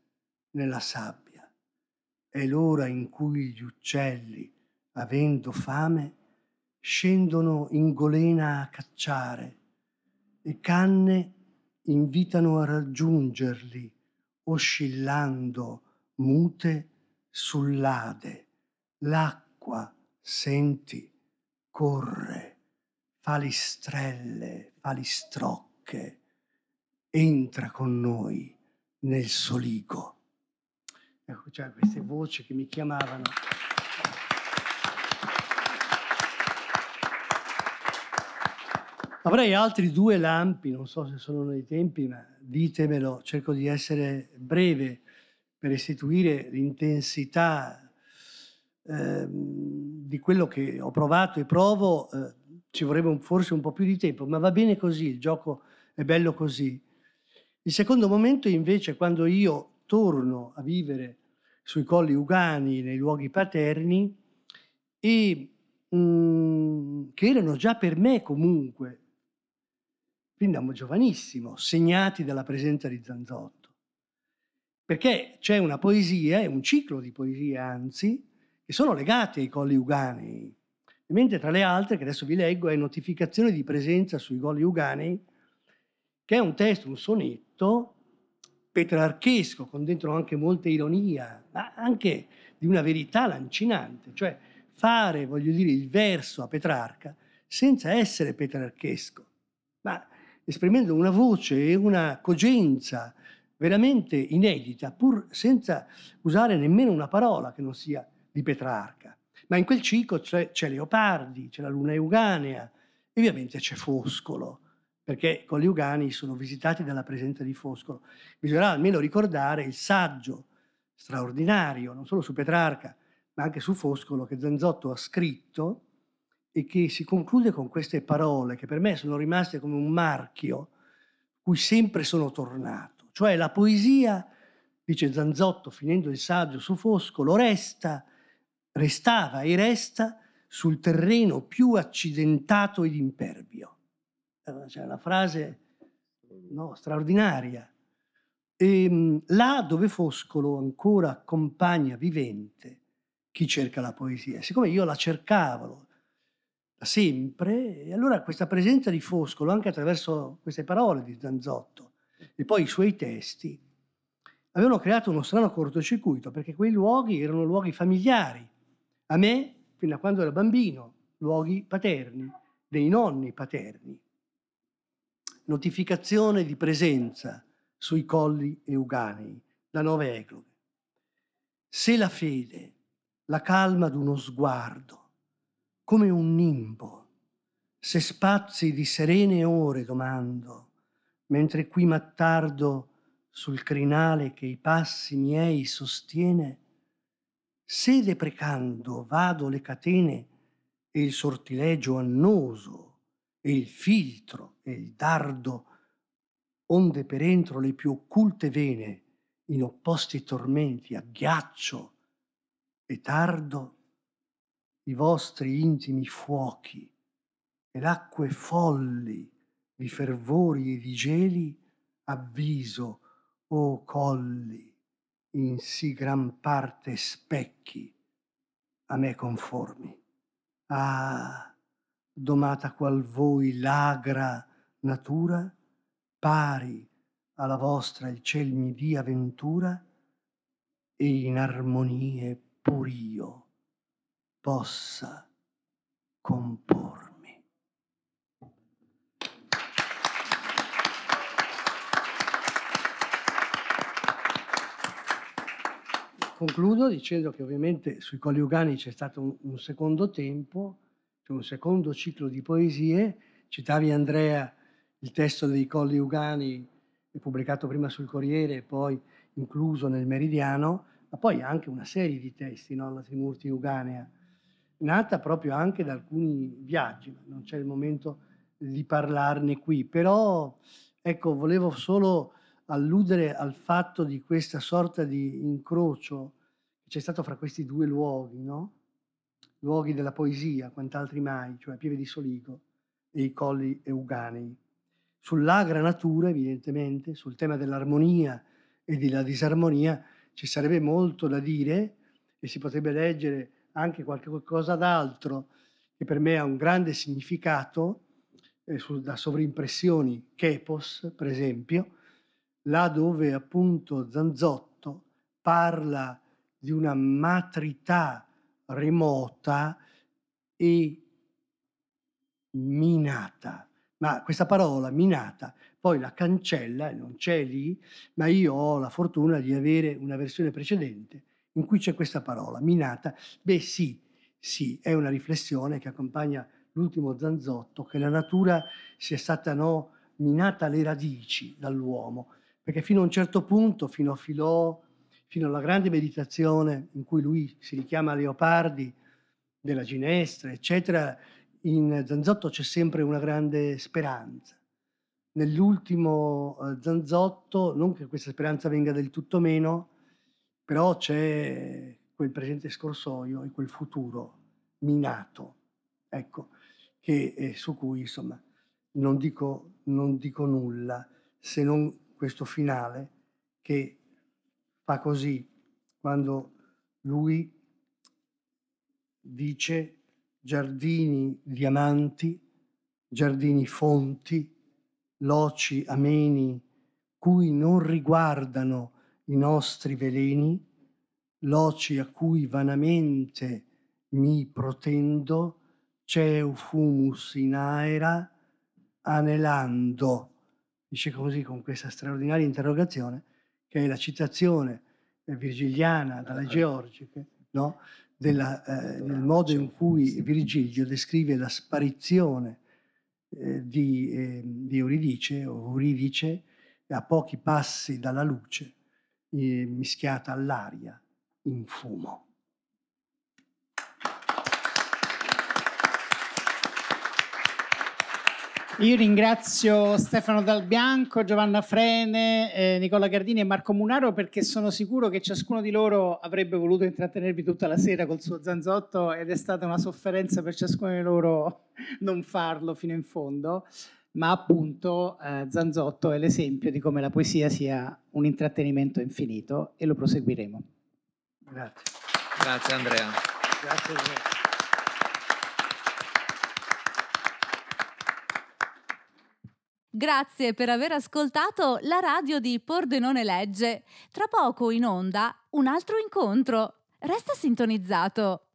nella sabbia. È l'ora in cui gli uccelli, avendo fame, scendono in golena a cacciare e canne invitano a raggiungerli, oscillando mute sull'ade. L'acqua, senti, corre, fa listrelle, fa listrocche, entra con noi nel soligo. Ecco, cioè queste voci che mi chiamavano. Avrei altri due lampi, non so se sono nei tempi, ma ditemelo, cerco di essere breve per restituire l'intensità eh, di quello che ho provato e provo. Eh, ci vorrebbe forse un po' più di tempo, ma va bene così, il gioco è bello così. Il secondo momento invece quando io torno a vivere sui colli ugani, nei luoghi paterni, e mh, mm, che erano già per me comunque fin da giovanissimo, segnati dalla presenza di Zanzotto. Perché c'è una poesia, un ciclo di poesie anzi, che sono legate ai colli uganei. Mentre tra le altre, che adesso vi leggo, è Notificazione di presenza sui colli uganei, che è un testo, un sonetto petrarchesco, con dentro anche molta ironia, ma anche di una verità lancinante, cioè fare, voglio dire, il verso a Petrarca senza essere petrarchesco, ma esprimendo una voce e una cogenza veramente inedita, pur senza usare nemmeno una parola che non sia di Petrarca. Ma in quel ciclo c'è, c'è Leopardi, c'è la Luna Euganea e ovviamente c'è Foscolo, perché con gli Ugani sono visitati dalla presenza di Foscolo. Bisognerà almeno ricordare il saggio straordinario, non solo su Petrarca, ma anche su Foscolo, che Zanzotto ha scritto e che si conclude con queste parole che per me sono rimaste come un marchio cui sempre sono tornato. Cioè la poesia, dice Zanzotto finendo il saggio su Foscolo, resta, restava e resta sul terreno più accidentato ed impervio. Eh, c'è una frase no, straordinaria. E, ehm, là dove Foscolo ancora accompagna vivente chi cerca la poesia. Siccome io la cercavo, da sempre, e allora questa presenza di Foscolo, anche attraverso queste parole di Zanzotto e poi i suoi testi, avevano creato uno strano cortocircuito, perché quei luoghi erano luoghi familiari. A me, fino a quando ero bambino, luoghi paterni, dei nonni paterni. Notificazione di presenza sui colli euganei, da nove ecloghe. Se la fede, la calma d'uno sguardo, come un nimbo, se spazi di serene ore domando, mentre qui m'attardo sul crinale che i passi miei sostiene, se deprecando vado le catene e il sortilegio annoso e il filtro e il dardo, onde per entro le più occulte vene in opposti tormenti agghiaccio e tardo, i vostri intimi fuochi ed acque folli di fervori e di geli avviso, o colli, in sì gran parte specchi a me conformi. Ah, domata qual voi l'agra natura, pari alla vostra il ciel mi dia ventura, e in armonie pur io possa compormi. Concludo dicendo che ovviamente sui coniugani c'è stato un, un secondo tempo, c'è un secondo ciclo di poesie. Citavi Andrea il testo dei Colli Ugani, pubblicato prima sul Corriere e poi incluso nel Meridiano, ma poi anche una serie di testi, no? la Trimurti Uganea, nata proprio anche da alcuni viaggi, non c'è il momento di parlarne qui, però ecco, volevo solo alludere al fatto di questa sorta di incrocio che c'è stato fra questi due luoghi, no? luoghi della poesia, quant'altri mai, cioè Pieve di Soligo e i colli euganei. Sull'agra natura, evidentemente, sul tema dell'armonia e della disarmonia, ci sarebbe molto da dire e si potrebbe leggere anche qualche cosa d'altro che per me ha un grande significato, eh, su, da sovrimpressioni, Chepos per esempio, là dove appunto Zanzotto parla di una matrità remota e minata. Ma questa parola minata poi la cancella non c'è lì, ma io ho la fortuna di avere una versione precedente in cui c'è questa parola, minata. Beh sì, sì, è una riflessione che accompagna l'ultimo zanzotto, che la natura sia stata no, minata alle radici dall'uomo, perché fino a un certo punto, fino a Filò, fino alla grande meditazione in cui lui si richiama Leopardi, della ginestra, eccetera, in Zanzotto c'è sempre una grande speranza. Nell'ultimo eh, Zanzotto, non che questa speranza venga del tutto meno, però c'è quel presente scorsoio e quel futuro minato, ecco, che, eh, su cui insomma non dico, non dico nulla se non questo finale che fa così quando lui dice giardini diamanti, giardini fonti, loci ameni, cui non riguardano i nostri veleni, loci a cui vanamente mi protendo, ceu fumus in aera, anelando. Dice così con questa straordinaria interrogazione, che è la citazione virgiliana dalle Georgiche, no? Della, eh, del modo in cui Virgilio descrive la sparizione eh, di, eh, di Euridice o Euridice a pochi passi dalla luce mischiata all'aria in fumo. Io ringrazio Stefano Dal Bianco, Giovanna Frene, eh, Nicola Gardini e Marco Munaro perché sono sicuro che ciascuno di loro avrebbe voluto intrattenervi tutta la sera col suo zanzotto ed è stata una sofferenza per ciascuno di loro non farlo fino in fondo ma appunto eh, Zanzotto è l'esempio di come la poesia sia un intrattenimento infinito e lo proseguiremo. Grazie. Grazie Andrea. Grazie Andrea. Grazie per aver ascoltato la radio di Pordenone Legge. Tra poco in onda un altro incontro. Resta sintonizzato.